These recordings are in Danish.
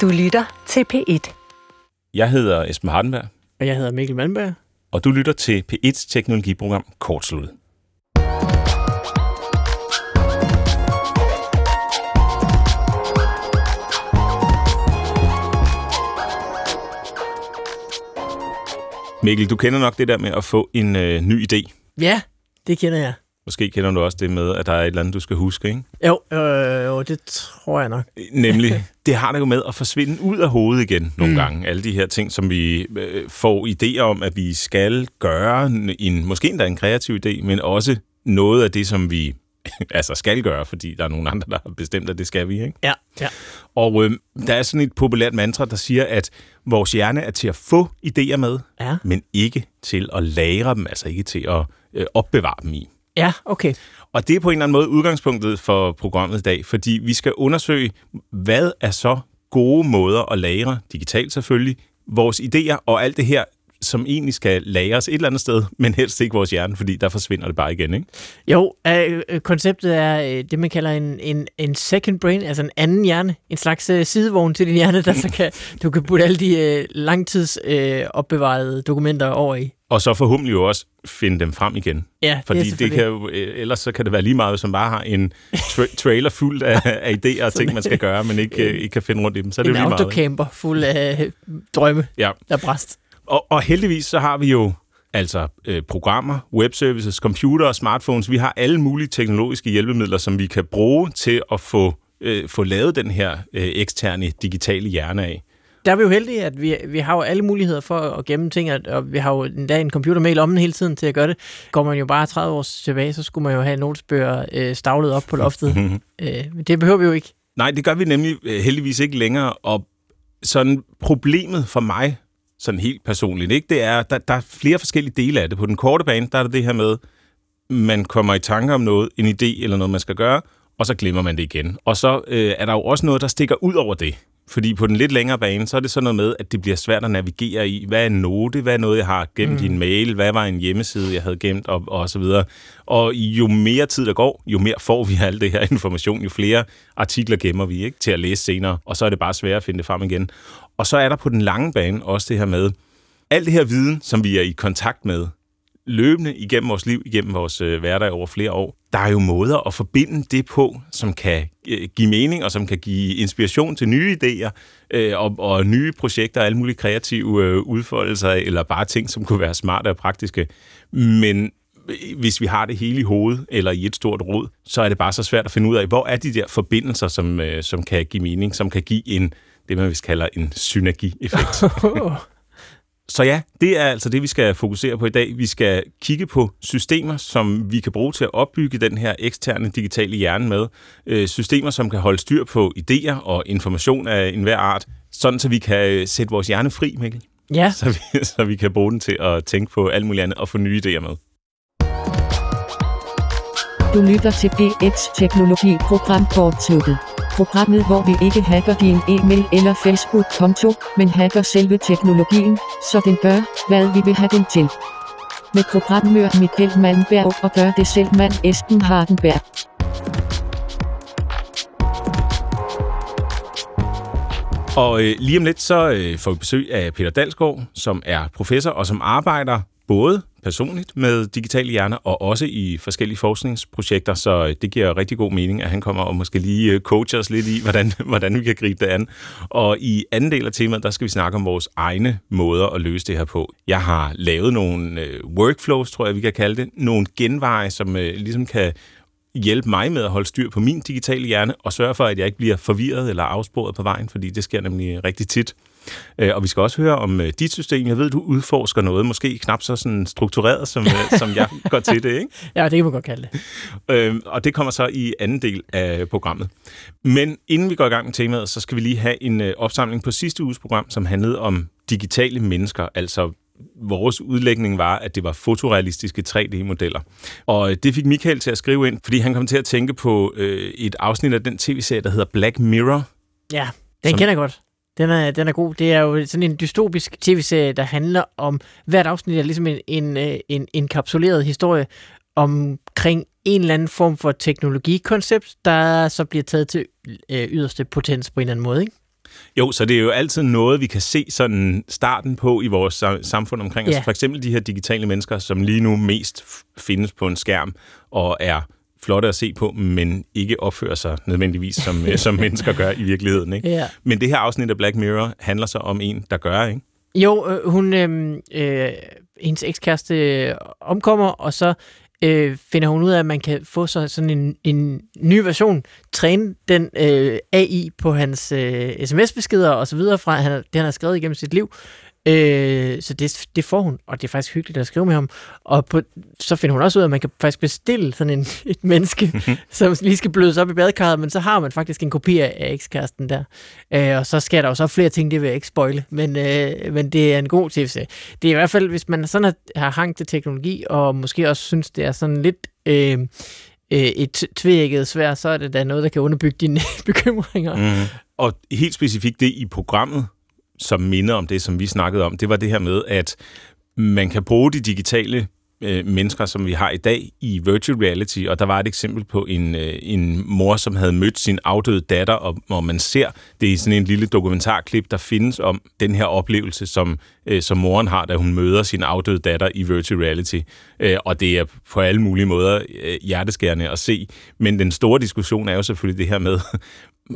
Du lytter til P1. Jeg hedder Esben Hardenberg, Og jeg hedder Mikkel Malmberg. og du lytter til P1's teknologiprogram Kortslut. Mikkel, du kender nok det der med at få en øh, ny idé. Ja, det kender jeg. Måske kender du også det med, at der er et eller andet, du skal huske, ikke? Jo, øh, jo det tror jeg nok. Nemlig, det har det jo med at forsvinde ud af hovedet igen nogle Mm. gange. Alle de her ting, som vi øh, får idéer om, at vi skal gøre, en, måske endda en kreativ idé, men også noget af det, som vi altså skal gøre, fordi der er nogle andre, der har bestemt, at det skal vi. Ikke? Ja, ja. Og øh, der er sådan et populært mantra, der siger, at vores hjerne er til at få idéer med, Ja, men ikke til at lagre dem, altså ikke til at øh, opbevare dem i. ja okay. Og det er på en eller anden måde udgangspunktet for programmet i dag, fordi vi skal undersøge, hvad er så gode måder at lagre, digitalt selvfølgelig, vores idéer og alt det her, som egentlig skal lagres et eller andet sted, men helst ikke vores hjerne, fordi der forsvinder det bare igen. Ikke? Jo, øh, øh, konceptet er øh, det, man kalder en, en, en second brain, altså en anden hjerne. En slags øh, sidevogn til din hjerne, der så kan, du kan putte alle de øh, langtids øh, opbevarede dokumenter over i. Og så forhåbentlig jo også finde dem frem igen. Ja, Fordi det, er det, kan jo, øh, ellers så kan det være lige meget, hvis man bare har en tra- trailer fuld af, af idéer og ting, man skal gøre, men ikke, øh, ikke kan finde rundt i dem. Så er det en jo lige meget. autocamper fuld af øh, drømme, Ja. der bræst. Og, og heldigvis så har vi jo altså øh, programmer, webservices, computer og smartphones. Vi har alle mulige teknologiske hjælpemidler, som vi kan bruge til at få, øh, få lavet den her øh, eksterne digitale hjerne af. Der er vi jo heldige, at vi, vi har jo alle muligheder for at gemme ting, og- vi har jo endda en computermail om den hele tiden til at gøre det. Går man jo bare 30 år tilbage, så skulle man jo have notesbøger øh, stavlet op på loftet. øh, men det behøver vi jo ikke. Nej, det gør vi nemlig øh, heldigvis ikke længere, og sådan problemet for mig, sådan helt personligt, ikke, det er, der, der er flere forskellige dele af det. På den korte bane, der er det her med, man kommer i tanke om noget, en idé eller noget, man skal gøre, og så glemmer man det igen. Og så øh, er der jo også noget, der stikker ud over det. Fordi på den lidt længere bane, så er det sådan noget med, at det bliver svært at navigere i. Hvad er en note? Hvad er noget, jeg har gemt mm. i en mail? Hvad var en hjemmeside, jeg havde gemt? Og, og så videre. Og jo mere tid der går, jo mere får vi al det her information. Jo flere artikler gemmer vi ikke til at læse senere. Og så er det bare svært at finde det frem igen. Og så er der på den lange bane også det her med, alt det her viden, som vi er i kontakt med, løbende igennem vores liv, igennem vores øh, hverdag over flere år. Der er jo måder at forbinde det på, som kan øh, give mening og som kan give inspiration til nye idéer øh, og, og nye projekter og alle mulige kreative øh, udfoldelser eller bare ting, som kunne være smarte og praktiske. Men hvis vi har det hele i hovedet eller i et stort rod, så er det bare så svært at finde ud af, hvor er de der forbindelser, som, øh, som kan give mening, som kan give en, det man vist kalder en synergieffekt. Så ja, det er altså det, vi skal fokusere på i dag. Vi skal kigge på systemer, som vi kan bruge til at opbygge den her eksterne digitale hjerne med. Øh, Systemer, som kan holde styr på idéer og information af enhver art, sådan så vi kan øh, sætte vores hjerne fri, Mikkel. Ja, Så vi, så vi kan bruge den til at tænke på alt muligt andet og få nye idéer med. Du lytter til P1's teknologiprogram Kortsluttet. Programmet, hvor vi ikke hacker din e-mail eller Facebook-konto, men hacker selve teknologien, så den gør, hvad vi vil have den til. Med programmør Michael Malmberg og gør det selv mand Esben Hardenberg. Og øh, lige om lidt, så øh, får vi besøg af Peter Dalsgaard, som er professor og som arbejder både personligt med digitale hjerner og også i forskellige forskningsprojekter, så øh, det giver rigtig god mening, at han kommer og måske lige øh, coacher os lidt i, hvordan, hvordan vi kan gribe det an. Og i anden del af temaet, der skal vi snakke om vores egne måder at løse det her på. Jeg har lavet nogle øh, workflows, tror jeg, vi kan kalde det, nogle genveje, som øh, ligesom kan hjælpe mig med at holde styr på min digitale hjerne, og sørge for, at jeg ikke bliver forvirret eller afsporet på vejen, fordi det sker nemlig rigtig tit. Øh, Og vi skal også høre om øh, dit system. Jeg ved, du udforsker noget, måske knap så sådan struktureret, som, øh, som jeg går til det, ikke? ja, det kan man godt kalde det. Øh, og det kommer så i anden del af programmet. Men inden vi går i gang med temaet, så skal vi lige have en opsamling på sidste uges program, som handlede om digitale mennesker, altså vores udlægning var, at det var fotorealistiske 3D-modeller. Og det fik Michael til at skrive ind, fordi han kom til at tænke på øh, et afsnit af den tv-serie, der hedder Black Mirror. Ja, den Som- kender jeg godt. Den er, den er god. Det er jo sådan en dystopisk tv-serie, der handler om, hvert afsnit er ligesom en, en, øh, en enkapsuleret historie omkring en eller anden form for teknologikoncept, der så bliver taget til øh, yderste potens på en eller anden måde. Ikke? Jo, så det er jo altid noget, vi kan se sådan starten på i vores sa- samfund omkring os. Ja. For eksempel de her digitale mennesker, som lige nu mest findes på en skærm og er flotte at se på, men ikke opfører sig nødvendigvis, som, øh, som mennesker gør i virkeligheden. Ikke? Ja. Men det her afsnit af Black Mirror handler så om en, der gør, ikke? Jo, øh, hun, øh, øh, hendes ekskæreste øh, omkommer, og så øh, finder hun ud af, at man kan få så, sådan en, en ny version, træne den øh, AI på hans øh, sms-beskeder og så videre fra, han, det han har skrevet igennem sit liv. Øh, så det, det får hun, og det er faktisk hyggeligt at skrive med ham. Og på, så finder hun også ud af, at man kan faktisk bestille sådan en, et menneske, som lige skal blødes op i badekarret, men så har man faktisk en kopi af ekskæresten der. Øh, og så sker der jo så flere ting, det vil jeg ikke spoile, men, øh, men det er en god tv-serie. Det er i hvert fald, hvis man sådan har, har hang til teknologi, og måske også synes, det er sådan lidt øh, øh, et tvækket svær, så er det da noget, der kan underbygge dine bekymringer. Mm. Og helt specifikt det i programmet, som minder om det, som vi snakkede om, det var det her med, at man kan bruge de digitale øh, mennesker, som vi har i dag, i virtual reality, og der var et eksempel på en, øh, en mor, som havde mødt sin afdøde datter, og, og man ser det i sådan en lille dokumentarklip, der findes om den her oplevelse, som, øh, som moren har, da hun møder sin afdøde datter i virtual reality. Øh, og det er på alle mulige måder øh, hjerteskærende at se. Men den store diskussion er jo selvfølgelig det her med,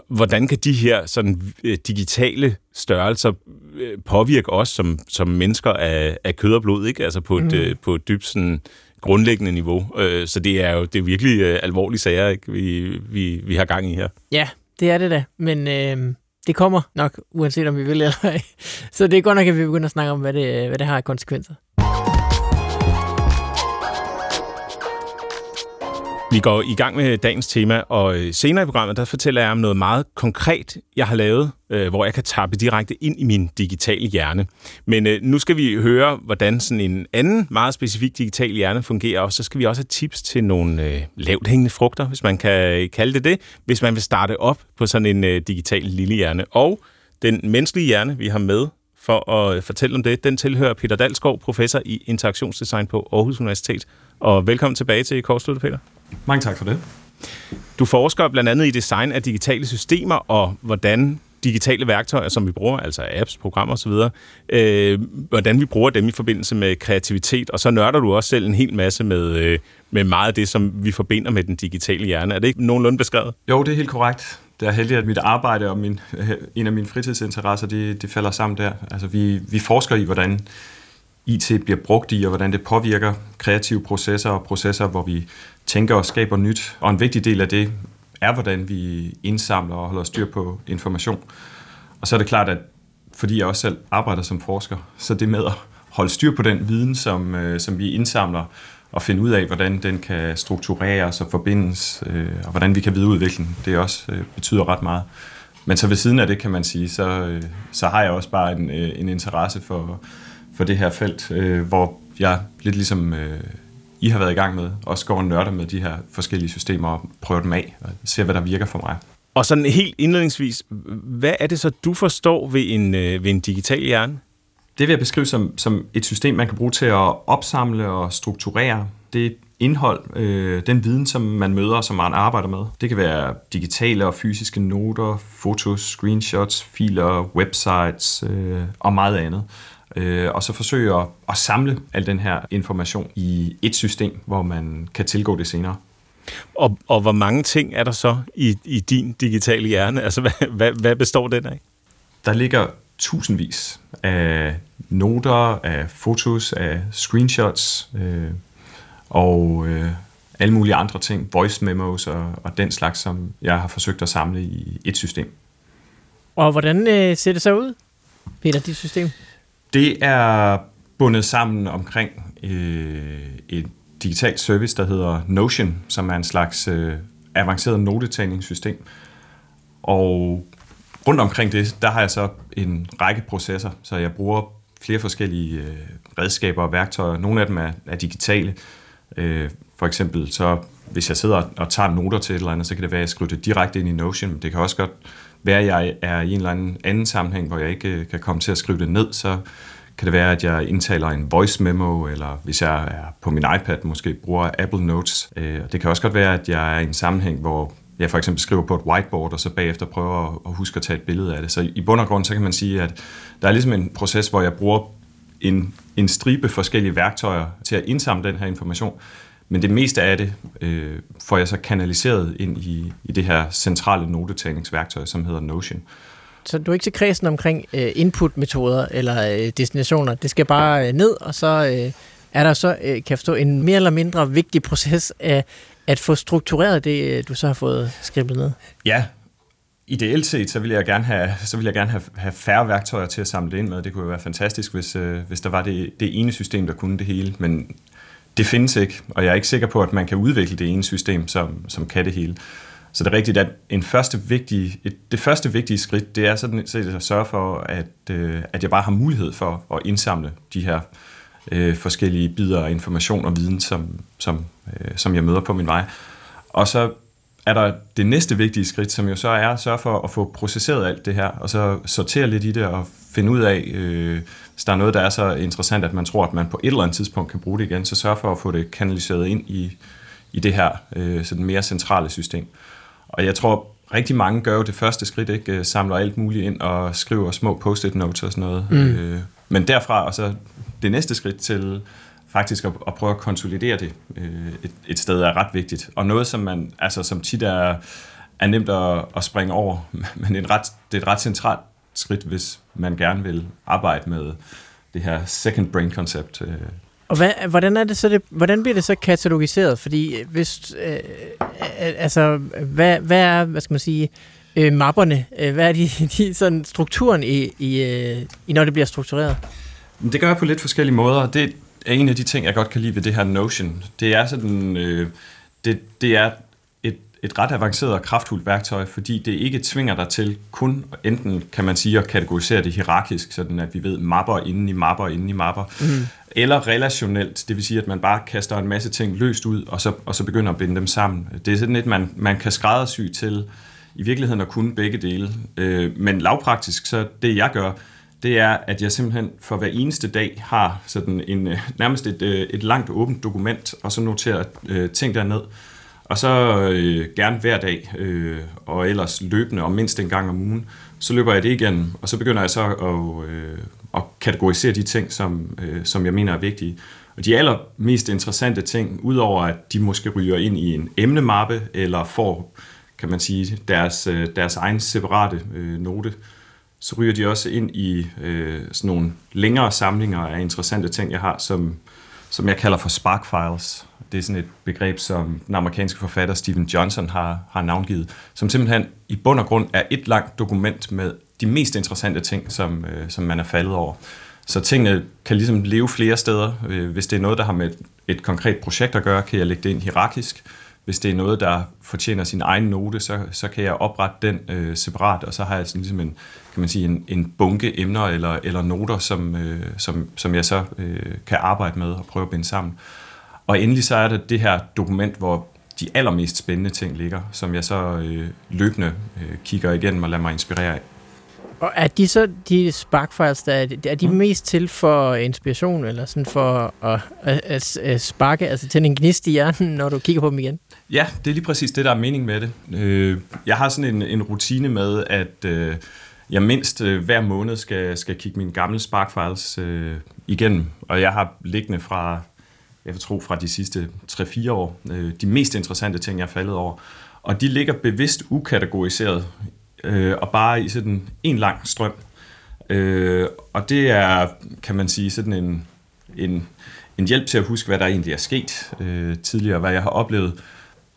hvordan kan de her sådan, øh, digitale størrelser øh, påvirke os som, som mennesker af, af kød og blod, ikke? Altså på et, mm. på et dybt sådan, grundlæggende niveau. Så det er jo det er virkelig alvorlige sager, ikke? Vi, vi, vi har gang i her. Ja, det er det da, men øh, det kommer nok, uanset om vi vil eller ej. Så det er godt nok, at vi begynder at snakke om, hvad det, hvad det har af konsekvenser. Vi går i gang med dagens tema, og øh, senere i programmet, der fortæller jeg om noget meget konkret, jeg har lavet, øh, hvor jeg kan tappe direkte ind i min digitale hjerne. Men øh, nu skal vi høre, hvordan sådan en anden meget specifik digital hjerne fungerer, og så skal vi også have tips til nogle lavt hængende frugter, hvis man kan kalde det det, hvis man vil starte op på sådan en digital lille hjerne. Og den menneskelige hjerne, vi har med for at fortælle om det, den tilhører Peter Dalskov, professor i interaktionsdesign på Aarhus Universitet. Og velkommen tilbage til Kortsluttet, Peter. Mange tak for det. Du forsker blandt andet i design af digitale systemer og hvordan digitale værktøjer, som vi bruger, altså apps, programmer osv., øh, hvordan vi bruger dem i forbindelse med kreativitet, og så nørder du også selv en hel masse med, øh, med meget af det, som vi forbinder med den digitale hjerne. Er det ikke nogenlunde beskrevet? Jo, det er helt korrekt. Det er heldigt, at mit arbejde og min, en af mine fritidsinteresser, det, det falder sammen der. Altså, vi, vi forsker i, hvordan IT bliver brugt i, og hvordan det påvirker kreative processer og processer, hvor vi tænker og skaber nyt. Og en vigtig del af det er, hvordan vi indsamler og holder styr på information. Og så er det klart, at fordi jeg også selv arbejder som forsker, så det med at holde styr på den viden, som, øh, som vi indsamler, og finde ud af, hvordan den kan struktureres og forbindes, øh, og hvordan vi kan videreudvikle den, det også øh, betyder ret meget. Men så ved siden af det, kan man sige, så, øh, så har jeg også bare en, øh, en interesse for, for det her felt, øh, hvor jeg lidt ligesom øh, i har været i gang med, også går og nørder med de her forskellige systemer og prøver dem af, og ser, hvad der virker for mig. Og sådan helt indledningsvis, hvad er det så, du forstår ved en, øh, ved en digital hjerne? Det vil jeg beskrive som, som et system, man kan bruge til at opsamle og strukturere det indhold, øh, den viden, som man møder, som man arbejder med. Det kan være digitale og fysiske noter, fotos, screenshots, filer, websites øh, og meget andet. Øh, og så forsøge at, at samle al den her information i et system, hvor man kan tilgå det senere. Og, og hvor mange ting er der så i, i din digitale hjerne? Altså, hvad, hvad, hvad består den af? Der ligger tusindvis af noter, af fotos, af screenshots øh, og øh, alle mulige andre ting, voice memos og, og den slags, som jeg har forsøgt at samle i et system. Og hvordan øh, ser det så ud, Peter, dit system? Det er bundet sammen omkring øh, et digitalt service, der hedder Notion, som er en slags øh, avanceret notetagningssystem. Og rundt omkring det, der har jeg så en række processer, så jeg bruger flere forskellige øh, redskaber og værktøjer. Nogle af dem er, er digitale. Øh, for eksempel, så hvis jeg sidder og tager noter til et eller andet, så kan det være, at jeg skriver det direkte ind i Notion. Men det kan også godt være, at jeg er i en eller anden anden sammenhæng, hvor jeg ikke øh, kan komme til at skrive det ned, så kan det være, at jeg indtaler en voice memo, eller hvis jeg er på min iPad, måske bruger Apple Notes. Øh, det kan også godt være, at jeg er i en sammenhæng, hvor jeg for eksempel skriver på et whiteboard, og så bagefter prøver at, at huske at tage et billede af det. Så i bund og grund, så kan man sige, at der er ligesom en proces, hvor jeg bruger en, en stribe forskellige værktøjer til at indsamle den her information, men det meste af det øh, får jeg så kanaliseret ind i, i det her centrale notetagningsværktøj, som hedder Notion. Så du er ikke så kredsen omkring øh, input-metoder eller øh, destinationer. Det skal bare øh, ned, og så øh, er der så, øh, kan jeg forstå, en mere eller mindre vigtig proces af at få struktureret det, øh, du så har fået skrevet ned. Ja, ideelt set, så vil jeg gerne have, så vil jeg gerne have, have færre værktøjer til at samle det ind med. Det kunne jo være fantastisk, hvis, øh, hvis der var det, det ene system, der kunne det hele. Men det findes ikke, og jeg er ikke sikker på, at man kan udvikle det ene system, som, som kan det hele. Så det er rigtigt, at en første vigtige, et, det første vigtige skridt, det er sådan set at sørge for, at, øh, at jeg bare har mulighed for at indsamle de her øh, forskellige bidder af information og viden, som, som, øh, som jeg møder på min vej. Og så er der det næste vigtige skridt, som jo så er at sørge for at få processeret alt det her, og så sortere lidt i det og finde ud af, øh, hvis der er noget, der er så interessant, at man tror, at man på et eller andet tidspunkt kan bruge det igen, så sørge for at få det kanaliseret ind i, i det her øh, sådan mere centrale system. Og jeg tror, rigtig mange gør jo det første skridt, ikke? Øh, samler alt muligt ind og skriver små post-it notes og sådan noget. Mm. Øh, men derfra, og så det næste skridt til faktisk at, at prøve at konsolidere det øh, et, et sted er ret vigtigt. Og noget, som man, altså som tit er, er nemt at, at springe over, men det er, ret, det er et ret centralt skridt, hvis man gerne vil arbejde med det her second brain-koncept. Øh. Og hvad, hvordan, er det så det, hvordan bliver det så katalogiseret? Fordi hvis, øh, øh, altså, hvad, hvad er, hvad skal man sige, øh, mapperne? Øh, hvad er de, de sådan strukturen i, i, øh, i, når det bliver struktureret? Det gør jeg på lidt forskellige måder. Det er en af de ting, jeg godt kan lide ved det her Notion. Det er sådan, øh, det, det er et, et ret avanceret og kraftfuldt værktøj, fordi det ikke tvinger dig til kun enten, kan man sige, at kategorisere det hierarkisk, sådan at vi ved mapper inden i mapper inden i mapper, mm. eller relationelt, det vil sige, at man bare kaster en masse ting løst ud, og så, og så begynder at binde dem sammen. Det er sådan lidt, man, man kan skræddersy til i virkeligheden at kunne begge dele. Øh, men lavpraktisk, så det jeg gør, det er, at jeg simpelthen for hver eneste dag har sådan en, øh, nærmest et, øh, et langt åbent dokument, og så noterer øh, ting derned. Og så øh, gerne hver dag, øh, og ellers løbende og mindst en gang om ugen, så løber jeg det igen, og så begynder jeg så at, øh, at kategorisere de ting, som, øh, som jeg mener er vigtige. Og de allermest interessante ting, udover at de måske ryger ind i en emnemappe, eller får, kan man sige, deres, øh, deres egen separate øh, note, så ryger de også ind i øh, sådan nogle længere samlinger af interessante ting, jeg har, som, som jeg kalder for Spark Files. Det er sådan et begreb, som den amerikanske forfatter Steven Johnson har, har navngivet, som simpelthen i bund og grund er et langt dokument med de mest interessante ting, som, øh, som man er faldet over. Så tingene kan ligesom leve flere steder. Øh, hvis det er noget, der har med et, et konkret projekt at gøre, kan jeg lægge det ind hierarkisk hvis det er noget, der fortjener sin egen note, så, så kan jeg oprette den øh, separat, og så har jeg sådan ligesom en, kan man sige, en, en bunke emner eller, eller noter, som, øh, som, som jeg så øh, kan arbejde med og prøve at binde sammen. Og endelig så er det det her dokument, hvor de allermest spændende ting ligger, som jeg så øh, løbende øh, kigger igennem og lader mig inspirere af. Og er de så, de sparkfiles, der er, er de mm. mest til for inspiration, eller sådan for at, at, at, sparke, altså til en gnist i hjernen, når du kigger på dem igen? Ja, det er lige præcis det, der er mening med det. Øh, jeg har sådan en, en rutine med, at øh, jeg mindst øh, hver måned skal, skal kigge mine gamle sparkfiles øh, igennem, og jeg har liggende fra, jeg vil tro, fra de sidste 3-4 år, øh, de mest interessante ting, jeg er faldet over. Og de ligger bevidst ukategoriseret øh, og bare i sådan en lang strøm. Øh, og det er, kan man sige, sådan en, en, en hjælp til at huske, hvad der egentlig er sket øh, tidligere, hvad jeg har oplevet,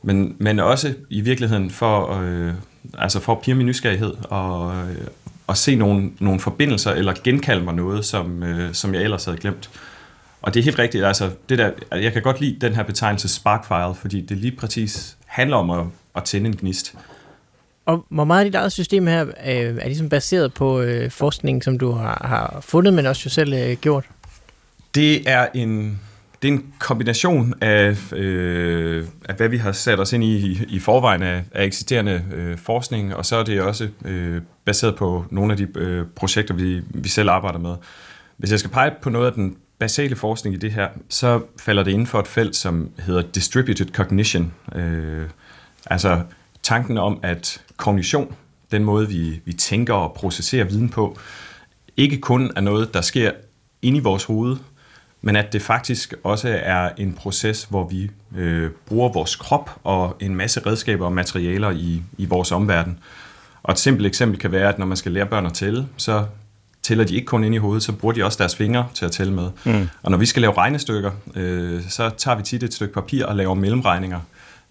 men, men også i virkeligheden for, øh, altså for at pige min nysgerrighed og, øh, og se nogle, nogle forbindelser eller genkalde mig noget, som, øh, som jeg ellers havde glemt. Og det er helt rigtigt, altså det der, jeg kan godt lide den her betegnelse Sparkfile, fordi det lige præcis handler om at, at tænde en gnist. Og hvor meget af dit eget system her øh, er ligesom baseret på øh, forskning, som du har, har fundet, men også jo selv øh, gjort? Det er en det er en kombination af, øh, af hvad vi har sat os ind i i forvejen af, af eksisterende øh, forskning, og så er det også øh, baseret på nogle af de øh, projekter, vi, vi selv arbejder med. Hvis jeg skal pege på noget af den basale forskning i det her, så falder det inden for et felt, som hedder Distributed Cognition. Øh, altså tanken om, at kognition, den måde vi, vi tænker og processerer viden på, ikke kun er noget, der sker inde i vores hoved, men at det faktisk også er en proces, hvor vi øh, bruger vores krop og en masse redskaber og materialer i, i vores omverden. Og et simpelt eksempel kan være, at når man skal lære børn at tælle, så tæller de ikke kun ind i hovedet, så bruger de også deres fingre til at tælle med. Mm. Og når vi skal lave regnestykker, øh, så tager vi tit et stykke papir og laver mellemregninger.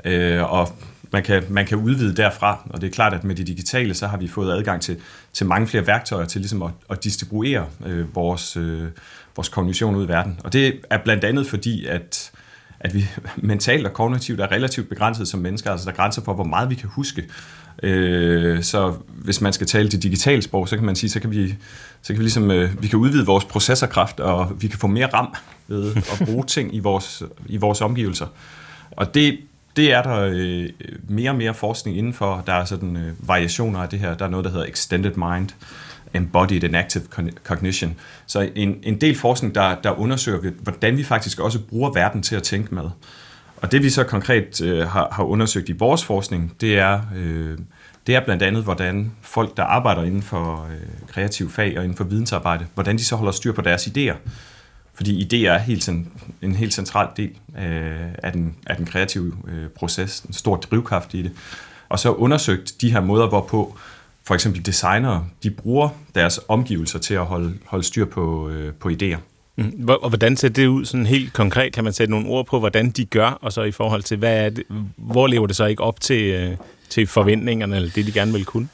Øh, og man kan, man kan udvide derfra, og det er klart, at med det digitale, så har vi fået adgang til, til mange flere værktøjer til ligesom at, at distribuere øh, vores, øh, vores kognition ud i verden. Og det er blandt andet fordi, at, at vi mentalt og kognitivt er relativt begrænset som mennesker, altså der er grænser for, hvor meget vi kan huske. Øh, så hvis man skal tale det digitale sprog, så kan man sige, så kan vi, så kan vi ligesom, øh, vi kan udvide vores processorkraft, og vi kan få mere ram ved at bruge ting i vores, i vores omgivelser. Og det, det er der øh, mere og mere forskning indenfor. Der er sådan øh, variationer af det her. Der er noget, der hedder Extended Mind, Embodied and Active Cognition. Så en, en del forskning, der, der undersøger, hvordan vi faktisk også bruger verden til at tænke med. Og det vi så konkret øh, har, har undersøgt i vores forskning, det er, øh, det er blandt andet, hvordan folk, der arbejder inden for øh, kreativ fag og inden for vidensarbejde, hvordan de så holder styr på deres idéer. Fordi idéer er helt, en helt central del af den, af den kreative øh, proces, en stor drivkraft i det. Og så undersøgt de her måder, hvorpå for eksempel designere, de bruger deres omgivelser til at holde, holde styr på, øh, på idéer. Mm. Og hvordan ser det ud sådan helt konkret? Kan man sætte nogle ord på, hvordan de gør, og så i forhold til, hvad er det, hvor lever det så ikke op til, øh, til forventningerne, eller det, de gerne vil kunne?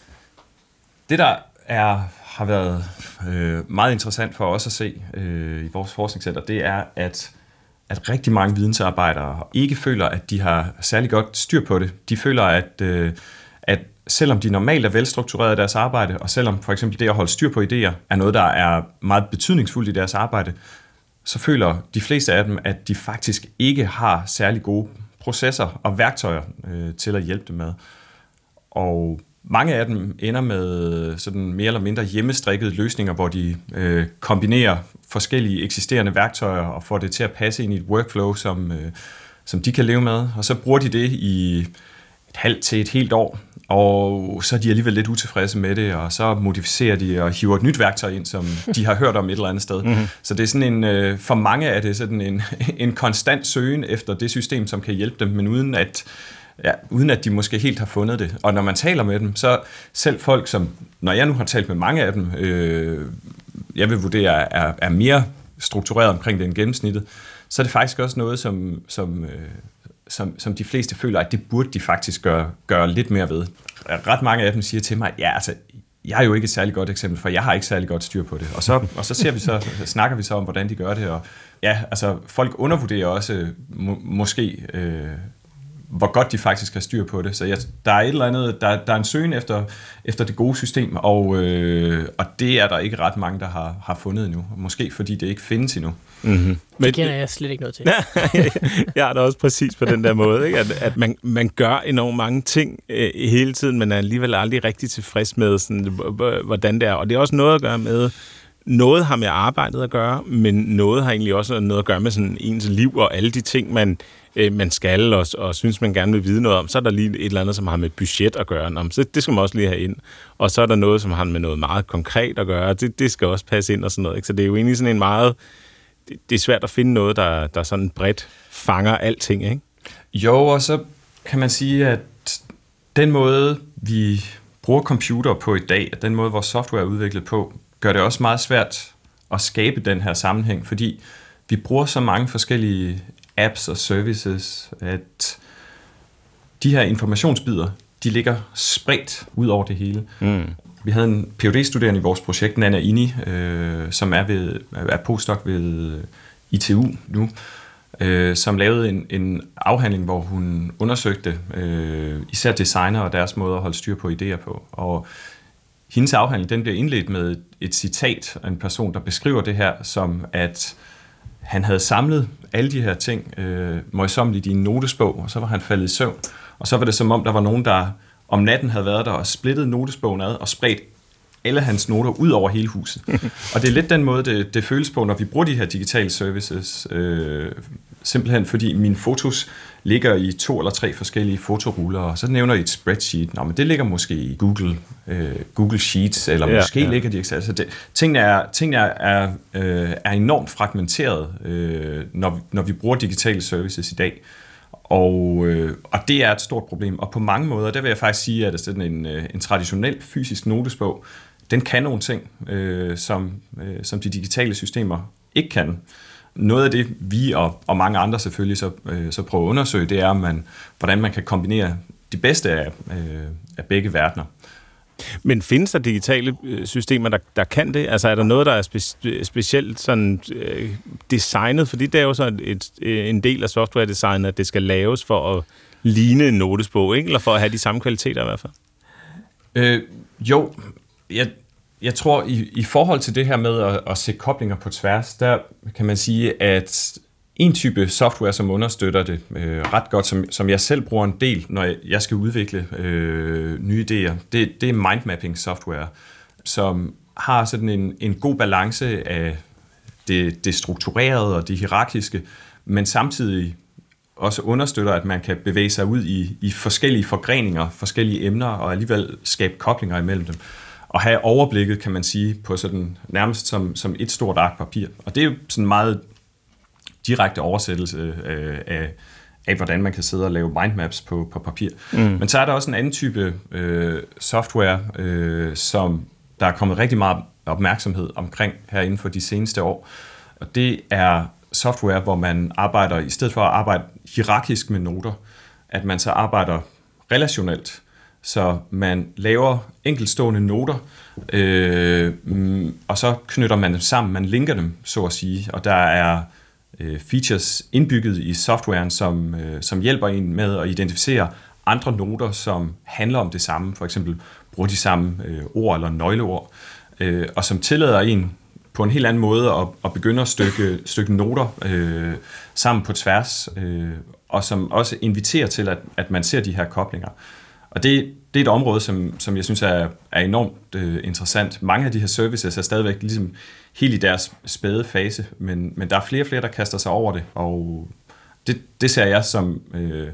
Det, der er, har været øh, meget interessant for os at se øh, i vores forskningscenter, det er, at at rigtig mange vidensarbejdere ikke føler, at de har særlig godt styr på det. De føler, at, øh, selvom de normalt er velstruktureret i deres arbejde, og selvom for eksempel det at holde styr på idéer er noget, der er meget betydningsfuldt i deres arbejde, så føler de fleste af dem, at de faktisk ikke har særlig gode processer og værktøjer øh, til at hjælpe dem med. Og mange af dem ender med sådan mere eller mindre hjemmestrikkede løsninger, hvor de øh, kombinerer forskellige eksisterende værktøjer og får det til at passe ind i et workflow, som, øh, som de kan leve med. Og så bruger de det i et halvt til et helt år, og så er de alligevel lidt utilfredse med det, og så modificerer de og hiver et nyt værktøj ind, som de har hørt om et eller andet sted. Mm-hmm. Så det er sådan en, øh, for mange er det sådan en, en konstant søgen efter det system, som kan hjælpe dem, men uden at, ja, uden at de måske helt har fundet det. Og når man taler med dem, så selv folk, som, når jeg nu har talt med mange af dem, øh, jeg vil vurdere, er, er mere struktureret omkring det end gennemsnittet, så er det faktisk også noget, som, som, øh, som, som de fleste føler, at det burde de faktisk gøre, gøre lidt mere ved. Ret mange af dem siger til mig, ja, altså, jeg er jo ikke et særligt godt eksempel, for jeg har ikke særlig godt styr på det. Og så, og så ser vi så, snakker vi så om, hvordan de gør det, og ja, altså, folk undervurderer også må, måske, øh, hvor godt de faktisk har styr på det. Så jeg, der er et eller andet, der, der er en søgen efter, efter det gode system, og, øh, og det er der ikke ret mange, der har, har fundet endnu. Måske fordi det ikke findes endnu. Mm-hmm. det kender jeg slet ikke noget til. jeg er da også præcis på den der måde, ikke? At, at man, man gør enormt mange ting øh, hele tiden, men er alligevel aldrig rigtig tilfreds med, sådan, hvordan det er. Og det er også noget at gøre med, noget har med arbejdet at gøre, men noget har egentlig også noget at gøre med sådan ens liv og alle de ting, man, øh, man skal og, og synes, man gerne vil vide noget om. Så er der lige et eller andet, som har med budget at gøre. Nå, så det skal man også lige have ind. Og så er der noget, som har med noget meget konkret at gøre. Det, det skal også passe ind og sådan noget. Ikke? Så det er jo egentlig sådan en meget det, det er svært at finde noget, der, der sådan bredt fanger alting, ikke? Jo, og så kan man sige, at den måde, vi bruger computer på i dag, den måde, vores software er udviklet på, gør det også meget svært at skabe den her sammenhæng, fordi vi bruger så mange forskellige apps og services, at de her informationsbider, de ligger spredt ud over det hele. Mm. Vi havde en phd studerende i vores projekt, Nana Ini, øh, som er, ved, er postdoc ved ITU nu, øh, som lavede en, en afhandling, hvor hun undersøgte øh, især designer og deres måde at holde styr på idéer på. Og hendes afhandling den bliver indledt med et citat af en person, der beskriver det her som, at han havde samlet alle de her ting øh, møjsommeligt i en notesbog, og så var han faldet i søvn. Og så var det som om, der var nogen, der om natten havde været der og splittet notesbogen ad og spredt alle hans noter ud over hele huset. og det er lidt den måde, det, det føles på, når vi bruger de her digitale services. Øh, simpelthen fordi mine fotos ligger i to eller tre forskellige fotoruller, og så nævner I et spreadsheet. Nå, men det ligger måske i Google, øh, Google Sheets, eller Ja, måske ja. ligger de ikke. Altså det, tingene er, tingene er, øh, er enormt fragmenteret, øh, når, når vi bruger digitale services i dag. Og, øh, og det er et stort problem. Og på mange måder, der vil jeg faktisk sige, at sådan en, øh, en traditionel fysisk notesbog, den kan nogle ting, øh, som, øh, som de digitale systemer ikke kan. Noget af det, vi og, og mange andre selvfølgelig så, øh, så prøver at undersøge, det er, man, hvordan man kan kombinere de bedste af, øh, af begge verdener. Men findes der digitale øh, systemer, der, der kan det? Altså er der noget, der er spe- specielt sådan, øh, designet? Fordi det er jo så et, et, en del af software-designet, at det skal laves for at ligne en notesbog, ikke? eller for at have de samme kvaliteter i hvert fald. Øh, jo, jeg, jeg tror, i, i forhold til det her med at, at se koblinger på tværs, der kan man sige, at en type software, som understøtter det øh, ret godt, som, som jeg selv bruger en del, når jeg, jeg skal udvikle øh, nye idéer, det, det er mindmapping software, som har sådan en, en god balance af det, det strukturerede og det hierarkiske, men samtidig også understøtter, at man kan bevæge sig ud i, i forskellige forgreninger, forskellige emner, og alligevel skabe koblinger imellem dem. Og have overblikket, kan man sige, på sådan nærmest som, som et stort ark papir. Og det er jo sådan en meget direkte oversættelse øh, af, af, hvordan man kan sidde og lave mindmaps på, på papir. Mm. Men så er der også en anden type øh, software, øh, som der er kommet rigtig meget opmærksomhed omkring her inden for de seneste år. Og det er software, hvor man arbejder, i stedet for at arbejde hierarkisk med noter, at man så arbejder relationelt. Så man laver enkeltstående noter, øh, mm, og så knytter man dem sammen, man linker dem, så at sige, og der er øh, features indbygget i softwaren, som, øh, som hjælper en med at identificere andre noter, som handler om det samme, for eksempel bruger de samme øh, ord eller nøgleord, øh, og som tillader en på en helt anden måde at, at begynde at stykke, stykke noter øh, sammen på tværs, øh, og som også inviterer til, at, at man ser de her koblinger. Og det, det er et område, som, som jeg synes er, er enormt øh, interessant. Mange af de her services er stadigvæk ligesom helt i deres spæde fase, men, men der er flere og flere, der kaster sig over det, og det, det ser jeg som, øh,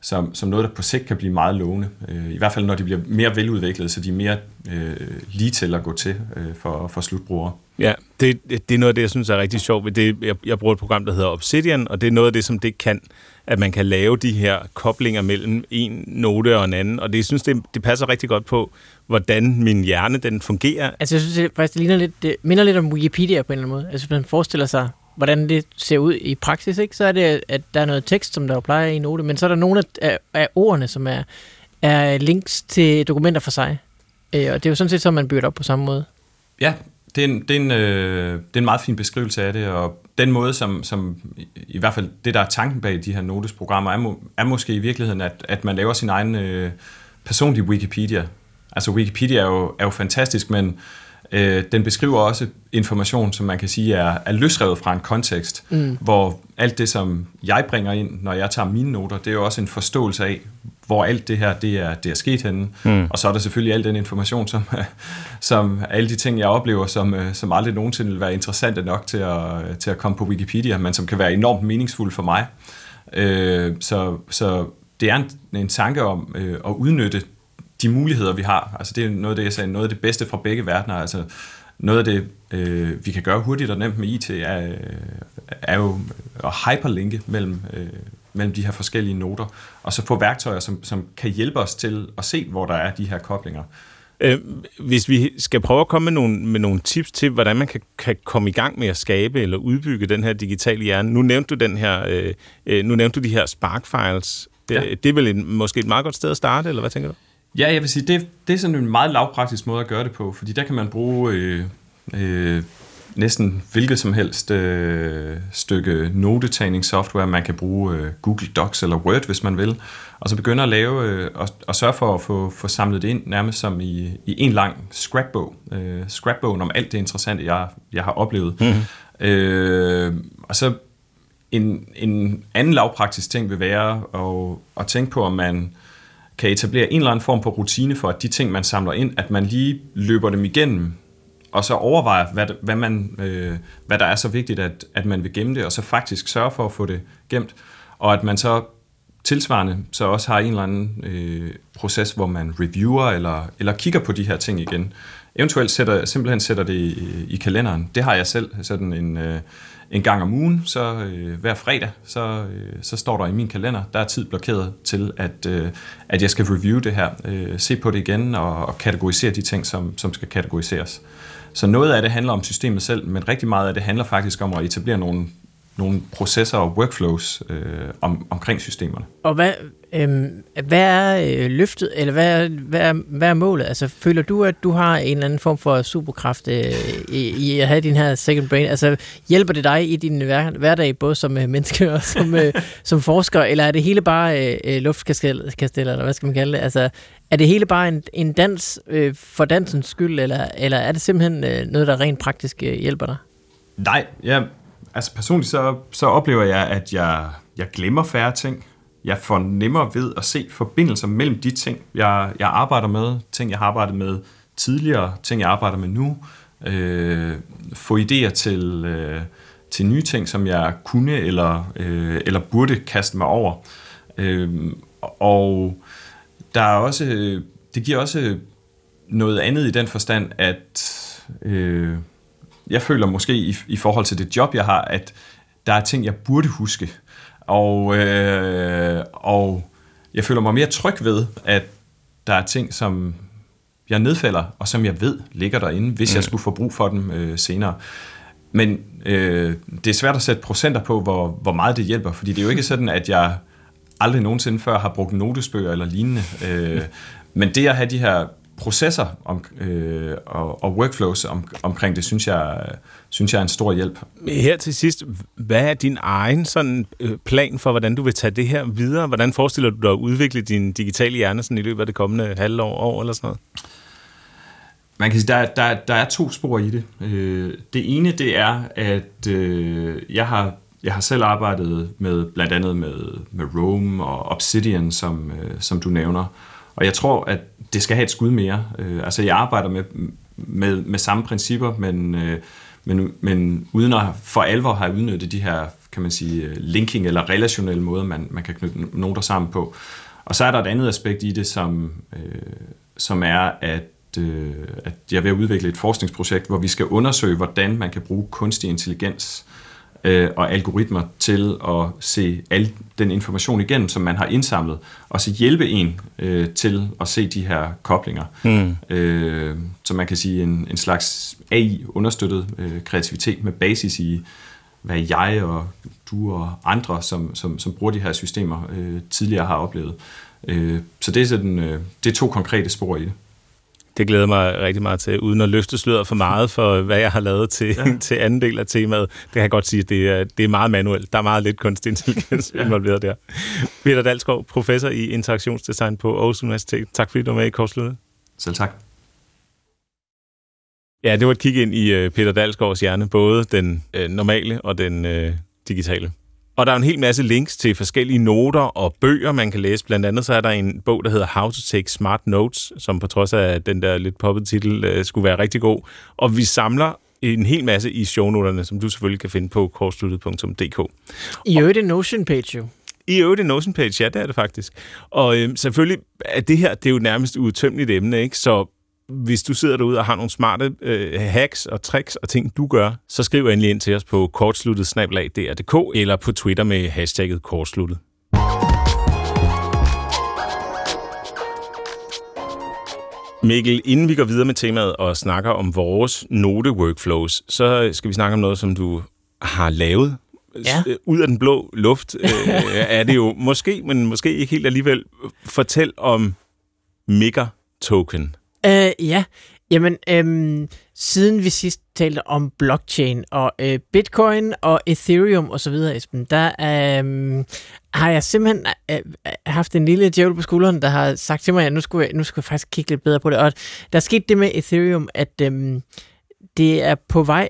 som, som noget, der på sigt kan blive meget lovende. Øh, I hvert fald, når de bliver mere veludviklede, så de er mere øh, lige til at gå til øh, for, for slutbrugere. Ja, det, det er noget af det, jeg synes er rigtig sjovt. Det, jeg, jeg bruger et program, der hedder Obsidian, og det er noget af det, som det kan, at man kan lave de her koblinger mellem en note og en anden, og det jeg synes det, det passer rigtig godt på, hvordan min hjerne den fungerer. Altså, jeg synes det faktisk, det, ligner lidt, det minder lidt om Wikipedia på en eller anden måde. Altså, hvis man forestiller sig, hvordan det ser ud i praksis, ikke? så er det, at der er noget tekst, som der jo plejer i en note, men så er der nogle af, af, ordene, som er, er links til dokumenter for sig. Øh, og det er jo sådan set så, man bygger det op på samme måde. Ja, det er en, det er en, øh, det er en meget fin beskrivelse af det, og den måde, som, som i, hvert fald det, der er tanken bag de her notesprogrammer, er, må, er måske i virkeligheden, at, at man laver sin egen øh, personlige Wikipedia. Altså Wikipedia er jo, er jo fantastisk, men øh, den beskriver også information, som man kan sige er, er løsrevet fra en kontekst, mm. hvor alt det, som jeg bringer ind, når jeg tager mine noter, det er jo også en forståelse af, hvor alt det her, det er, det er sket henne. Mm. Og så er der selvfølgelig al den information, som, som alle de ting, jeg oplever, som, øh, som aldrig nogensinde vil være interessante nok til at, til at komme på Wikipedia, men som kan være enormt meningsfulde for mig. Øh, så, så det er en, en tanke om øh, at udnytte de muligheder, vi har. Altså det er noget af det, jeg sagde, noget af det bedste fra begge verdener. Altså noget af det, øh, vi kan gøre hurtigt og nemt med IT, er, er jo at hyperlinke mellem, øh, mellem de her forskellige noter, og så få værktøjer, som, som kan hjælpe os til at se, hvor der er de her koblinger. Øh, hvis vi skal prøve at komme med nogle, med nogle tips til, hvordan man kan, kan komme i gang med at skabe eller udbygge den her digitale hjerne. Nu nævnte du, den her, øh, øh, nu nævnte du de her Spark-files. Det, Ja. ja. det er vel en, måske et meget godt sted at starte, eller hvad tænker du? Ja, jeg vil sige, det, det er sådan en meget lavpraktisk måde at gøre det på, fordi der kan man bruge øh, øh, næsten hvilket som helst øh, stykke notetagningssoftware. Man kan bruge øh, Google Docs eller Word, hvis man vil, og så begynde at lave øh, og, og sørge for at få, få samlet det ind nærmest som i, i en lang scrapbog. Øh, scrapbogen om alt det interessante, jeg, jeg har oplevet. Mm-hmm. Øh, og så en, en anden lavpraktisk ting vil være at, at tænke på, om man kan etablere en eller anden form for rutine for, at de ting, man samler ind, at man lige løber dem igennem og så overvejer, hvad, hvad, man, øh, hvad der er så vigtigt, at, at man vil gemme det, og så faktisk sørge for at få det gemt, og at man så tilsvarende så også har en eller anden øh, proces, hvor man reviewer eller, eller kigger på de her ting igen. Eventuelt sætter, simpelthen sætter det i, i kalenderen. Det har jeg selv sådan en, øh, en gang om ugen, så øh, hver fredag, så, øh, så står der i min kalender, der er tid blokeret til, at, øh, at jeg skal review det her, øh, se på det igen og, og kategorisere de ting, som, som skal kategoriseres. Så noget af det handler om systemet selv, men rigtig meget af det handler faktisk om at etablere nogle, nogle processer og workflows øh, om, omkring systemerne. Og hvad, øhm, hvad er øh, løftet, eller hvad er, hvad, er, hvad er målet? Altså, føler du, at du har en eller anden form for superkraft øh, i, i at have din her second brain? Altså, hjælper det dig i din hver, hverdag, både som øh, menneske og som, øh, som forsker, eller er det hele bare øh, øh luftkastell, eller hvad skal man kalde det? Altså, er det hele bare en, en dans øh, for dansens skyld, eller, eller er det simpelthen øh, noget, der rent praktisk øh, hjælper dig? Nej, ja, altså personligt så, så oplever jeg, at jeg, jeg glemmer færre ting. Jeg får nemmere ved at se forbindelser mellem de ting, jeg, jeg arbejder med, ting jeg har arbejdet med tidligere, ting jeg arbejder med nu, øh, få idéer til, øh, til nye ting, som jeg kunne eller, øh, eller burde kaste mig over. Øh, og der er også, det giver også noget andet i den forstand, at øh, jeg føler måske i, i forhold til det job, jeg har, at der er ting, jeg burde huske. Og, øh, og jeg føler mig mere tryg ved, at der er ting, som jeg nedfælder, og som jeg ved ligger derinde, hvis mm. jeg skulle få brug for dem øh, senere. Men øh, det er svært at sætte procenter på, hvor, hvor meget det hjælper, fordi det er jo ikke sådan, at jeg aldrig nogensinde før har brugt notesbøger eller lignende. Øh, men det at have de her processer om, øh, og, og workflows om, omkring det, synes jeg, synes jeg er en stor hjælp. Her til sidst, hvad er din egen sådan, øh, plan for, hvordan du vil tage det her videre? Hvordan forestiller du dig at udvikle din digitale hjerne sådan i løbet af det kommende halvår år eller sådan noget? Man kan sige, der, der, der er to spor i det. Øh, det ene, det er, at øh, jeg har jeg har selv arbejdet med blandt andet med, med Rome og Obsidian, som, som du nævner. Og jeg tror, at det skal have et skud mere. Øh, altså jeg arbejder med, med, med samme principper, men, øh, men, men uden at for alvor have udnyttet de her, kan man sige, øh, linking eller relationelle måder, man, man kan knytte noter sammen på. Og så er der et andet aspekt i det, som, øh, som er, at øh, at jeg er ved at udvikle et forskningsprojekt, hvor vi skal undersøge, hvordan man kan bruge kunstig intelligens øh, og algoritmer til at se al den information igennem, som man har indsamlet, og så hjælpe en øh, til at se de her koblinger. Mm. Øh, så man kan sige en, en slags AI-understøttet øh, kreativitet med basis i, hvad jeg og du og andre, som, som, som bruger de her systemer, øh, tidligere har oplevet. Øh, så det er, sådan, øh, det er to konkrete spor i det. Det glæder mig rigtig meget til, uden at løfte sløret for meget for, hvad jeg har lavet til, ja. til anden del af temaet. Det kan jeg godt sige, det er, det er meget manuelt. Der er meget lidt kunstig intelligens ja. involveret der. Peter Dalskov, professor i interaktionsdesign på Aarhus Universitet. Tak fordi du var med i Korsluttet. Selv tak. Ja, det var et kig ind i uh, Peter Dalsgaards hjerne, både den uh, normale og den uh, digitale. Og der er en hel masse links til forskellige noter og bøger, man kan læse. Blandt andet så er der en bog, der hedder How to Take Smart Notes, som på trods af den der lidt poppet titel øh, skulle være rigtig god. Og vi samler en hel masse i shownoterne, som du selvfølgelig kan finde på kortsluttet.dk. I øvrigt en Notion-page jo. I øvrigt en Notion-page, ja, det er det faktisk. Og øh, selvfølgelig er det her, det er jo nærmest udtømmeligt emne, ikke? Så hvis du sidder derude og har nogle smarte øh, hacks og tricks og ting, du gør, så skriv endelig ind til os på kortsluttet eller på Twitter med hashtagget kortsluttet. Mikkel, inden vi går videre med temaet og snakker om vores note-workflows, så skal vi snakke om noget, som du har lavet. Ja. Øh, ud af den blå luft øh, er det jo måske, men måske ikke helt alligevel. Fortæl om Mega Token. Øh, ja, jamen, øhm, siden vi sidst talte om blockchain og øh, bitcoin og ethereum og så videre, Esben, der øh, har jeg simpelthen øh, øh, haft en lille djævel på skulderen, der har sagt til mig, at nu skulle, jeg, nu skulle jeg faktisk kigge lidt bedre på det. Og der er sket det med ethereum, at øh, det er på vej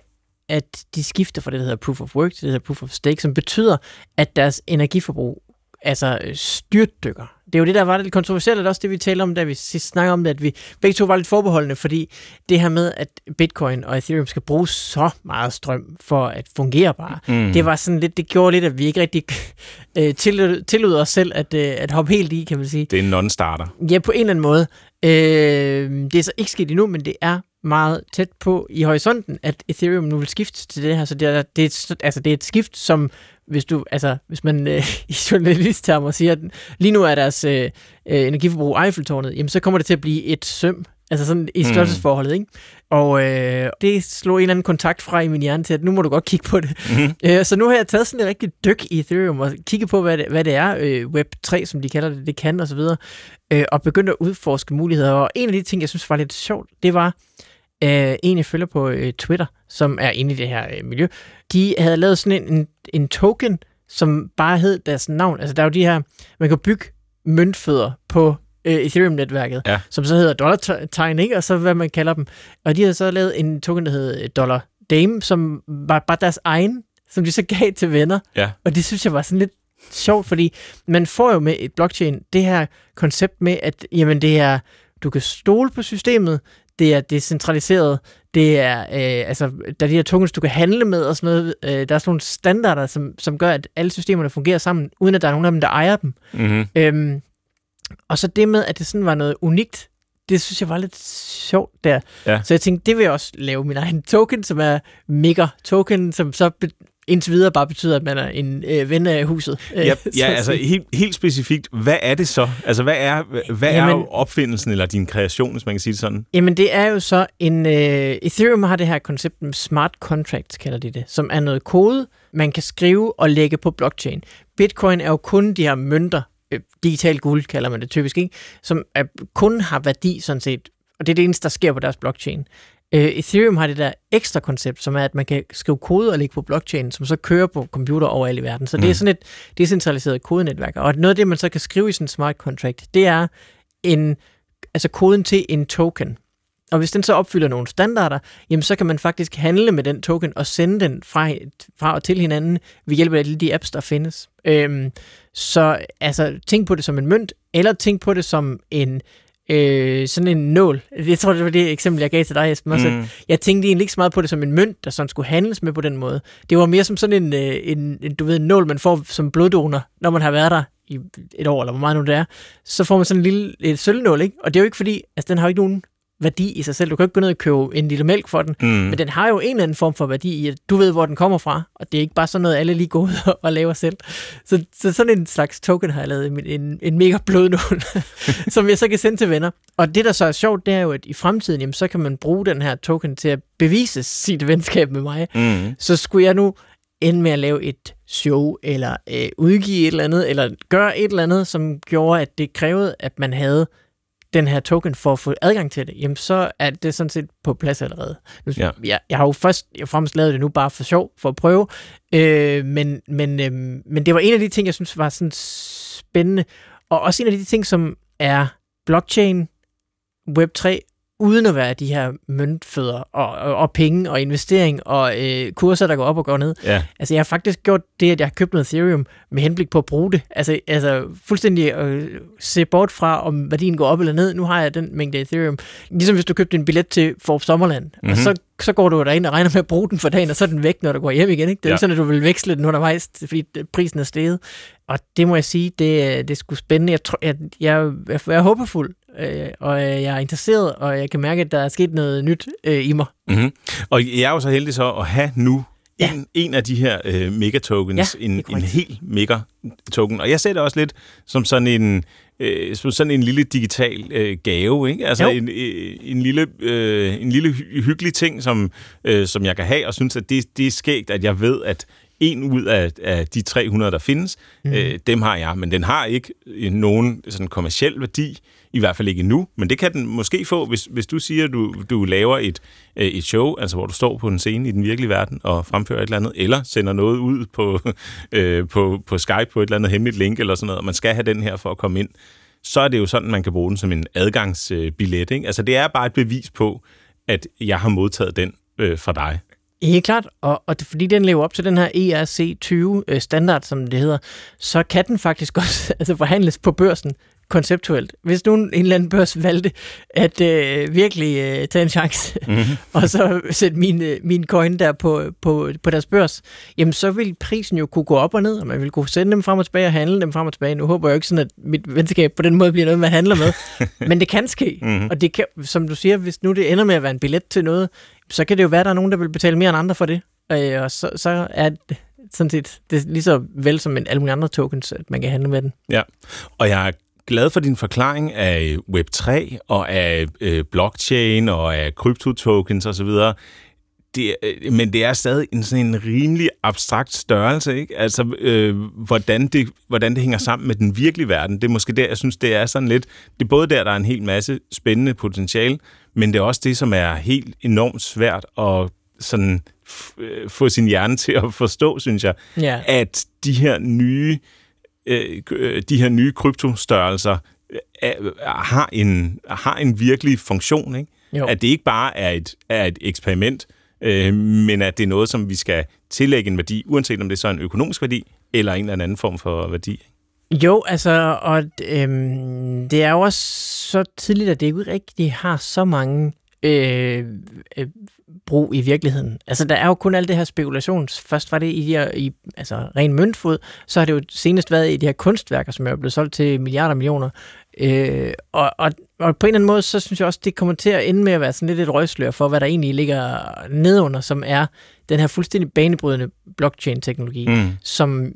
at de skifter fra det, der hedder proof of work til det, der hedder proof of stake, som betyder, at deres energiforbrug altså øh, styrtdykker. Det er jo det, der var lidt kontroversielt, og også det, vi talte om, da vi sidst snakkede om det, at vi begge to var lidt forbeholdende, fordi det her med, at Bitcoin og Ethereum skal bruge så meget strøm for at fungere bare, mm. det var sådan lidt, det gjorde lidt, at vi ikke rigtig øh, tillod, tillod os selv at, øh, at hoppe helt i, kan man sige. Det er en non-starter. Ja, på en eller anden måde. Øh, det er så ikke sket endnu, men det er meget tæt på i horisonten, at Ethereum nu vil skifte til det her. Så det er, det er, et, altså det er et skift, som hvis du, altså, hvis man øh, i journalisttermer siger, at lige nu er deres øh, øh, energiforbrug Eiffeltårnet, jamen så kommer det til at blive et søm, altså sådan i størrelsesforholdet, ikke? Og øh, det slog en eller anden kontakt fra i min hjerne til, at nu må du godt kigge på det. Mm-hmm. Øh, så nu har jeg taget sådan et rigtig dyk i Ethereum og kigget på, hvad det, hvad det er, øh, Web 3, som de kalder det, det kan og så videre, øh, og begyndt at udforske muligheder. Og en af de ting, jeg synes var lidt sjovt, det var, øh, en, jeg følger på øh, Twitter, som er inde i det her øh, miljø, de havde lavet sådan en, en, en token, som bare hed deres navn. Altså, der er jo de her, man kan bygge møntfødder på øh, Ethereum-netværket, Ja. som så hedder dollar-tegn, ikke? Og så hvad man kalder dem. Og de havde så lavet en token, der hed øh, Dollar Dame, som var bare deres egen, som de så gav til venner. Ja. Og det synes jeg var sådan lidt sjovt, fordi man får jo med et blockchain det her koncept med, at jamen, det er, du kan stole på systemet, det er decentraliseret, det er, øh, altså, der er de her tokens, du kan handle med og sådan noget. Øh, der er sådan nogle standarder, som, som gør, at alle systemerne fungerer sammen, uden at der er nogen af dem, der ejer dem. Mm-hmm. Øhm, og så det med, at det sådan var noget unikt, det synes jeg var lidt sjovt der. Ja. Så jeg tænkte, det vil jeg også lave min egen token, som er Mega token, som så indtil videre bare betyder, at man er en øh, ven af huset. Ja, Så ja at altså helt, helt specifikt, hvad er det så? Altså, hvad er, hvad Jamen- er opfindelsen eller din kreation, hvis man kan sige det sådan? Jamen det er jo så en... Øh, Ethereum har det her koncept med smart contracts, kalder de det, som er noget kode, man kan skrive og lægge på blockchain. Bitcoin er jo kun de her mønter, øh, digital guld kalder man det typisk, ikke? som er, kun har værdi sådan set, og det er det eneste, der sker på deres blockchain. Øh, Ethereum har det der ekstra koncept, som er, at man kan skrive kode og lægge på blockchain, som så kører på computer overalt i verden. Så mm. det er sådan et decentraliseret kodenetværk. Og noget af det, man så kan skrive i sådan en smart contract, det er en, altså koden til en token. Og hvis den så opfylder nogle standarder, jamen så kan man faktisk handle med den token og sende den fra, fra og til hinanden ved hjælp af alle de apps, der findes. Øhm, så altså, tænk på det som en mønt, eller tænk på det som en øh, sådan en nål. Jeg tror, det var det eksempel, jeg gav til dig, Esben. Også. Mm. Jeg tænkte egentlig ikke så meget på det som en mønt, der sådan skulle handles med på den måde. Det var mere som sådan en, øh, en, en du ved, en nål, man får som bloddonor, når man har været der i et år, eller hvor meget nu det er. Så får man sådan en lille et sølvnål, ikke? Og det er jo ikke fordi, altså den har jo ikke nogen værdi i sig selv. Du kan ikke gå ned og købe en lille mælk for den, Mm. men den har jo en eller anden form for værdi i, at du ved, hvor den kommer fra, og det er ikke bare sådan noget, alle lige går ud og laver selv. Så, så sådan en slags token har jeg lavet, en, en, en mega blodnål, som jeg så kan sende til venner. Og det, der så er sjovt, det er jo, at i fremtiden, jamen, så kan man bruge den her token til at bevise sit venskab med mig. Mm. Så skulle jeg nu ende med at lave et show, eller øh, udgive et eller andet, eller gøre et eller andet, som gjorde, at det krævede, at man havde den her token for at få adgang til det, jamen så er det sådan set på plads allerede. Nu, Ja. jeg, jeg har jo først jeg fremmest lavet det nu bare for sjov, for at prøve, øh, men, men, øh, men det var en af de ting, jeg synes var sådan spændende, og også en af de ting, som er blockchain, Web3, uden at være de her møntfødder og, og, og penge og investering og øh, kurser, der går op og går ned. Ja. Altså, jeg har faktisk gjort det, at jeg har købt noget Ethereum med henblik på at bruge det. Altså, altså fuldstændig øh, se bort fra, om værdien går op eller ned. Nu har jeg den mængde Ethereum. Ligesom hvis du købte en billet til Forbes Sommerland, mm-hmm. og Mhm. så, så går du derind og regner med at bruge den for dagen, og så er den væk, når du går hjem igen. Ikke? Det er Ja. ikke sådan, at du vil veksle den undervejs, fordi prisen er steget. Og det må jeg sige, det, er- det er sgu spændende. Jeg, tror, jeg, jeg, jeg, jeg er håbefuld, øh, og jeg er interesseret, og jeg kan mærke, at der er sket noget nyt øh, i mig. Mm-hmm. Og jeg er jo så heldig så at have nu Ja. en, en af de her øh, megatokens, Ja, en, en helt megatoken. Og jeg ser det også lidt som sådan en, øh, som sådan en lille digital øh, gave, ikke? Altså Jo. en, øh, en, lille, øh, en lille hy- hyggelig ting, som, øh, som jeg kan have, og synes, at det, det er skægt, at jeg ved, at en ud af, af de 300, der findes, mm. øh, dem har jeg, men den har ikke øh, nogen sådan kommersiel værdi, i hvert fald ikke nu, men det kan den måske få, hvis, hvis du siger, at du, du laver et, øh, et show, altså hvor du står på en scene i den virkelige verden og fremfører et eller andet, eller sender noget ud på, øh, på, på Skype på et eller andet hemmeligt link eller sådan noget, og man skal have den her for at komme ind, så er det jo sådan, man kan bruge den som en adgangsbillet. Ikke? Altså det er bare et bevis på, at jeg har modtaget den øh, fra dig. Helt klart, og, og det, fordi den lever op til den her E ERC20-standard, som det hedder, så kan den faktisk også altså forhandles på børsen konceptuelt. Hvis nu en eller anden børs valgte at øh, virkelig øh, tage en chance, mm-hmm. og så sætte min, øh, min coin der på, på, på deres børs, jamen så vil prisen jo kunne gå op og ned, og man vil kunne sende dem frem og tilbage og handle dem frem og tilbage. Nu håber jeg jo ikke sådan, at mit venskab på den måde bliver noget, man handler med, men det kan ske. Mm-hmm. Og det kan, som du siger, hvis nu det ender med at være en billet til noget, så kan det jo være, at der er nogen, der vil betale mere end andre for det. Øh, og så, så er det sådan set det er lige så vel som en alle mulige andre tokens, at man kan handle med den. Ja, og jeg er glad for din forklaring af Web3 og af øh, blockchain og af kryptotokens osv., det, øh, men det er stadig en sådan en rimelig abstrakt størrelse, ikke? Altså, øh, hvordan, det, hvordan det hænger sammen med den virkelige verden. Det er måske der, jeg synes, det er sådan lidt... Det er både der, der er en hel masse spændende potentiale, men det er også det, som er helt enormt svært at sådan øh, få sin hjerne til at forstå, synes jeg, ja. at de her nye øh, de her nye kryptostørrelser øh, har en har en virkelig funktion, ikke? Jo. At det ikke bare er et er et eksperiment, øh, men at det er noget, som vi skal tillægge en værdi, uanset om det er så en økonomisk værdi eller en eller anden form for værdi. Jo, altså, og øhm, det er jo også så tidligt, at det ikke rigtig har så mange øh, øh, brug i virkeligheden. Altså, der er jo kun alt det her spekulation. Først var det i, de her, i altså, ren møntfod, så har det jo senest været i de her kunstværker, som er blevet solgt til milliarder millioner. Øh, og, og, og på en eller anden måde, så synes jeg også, det kommer til at ende med at være sådan lidt et røgslør for, hvad der egentlig ligger nedunder, som er den her fuldstændig banebrydende blockchain-teknologi, mm. som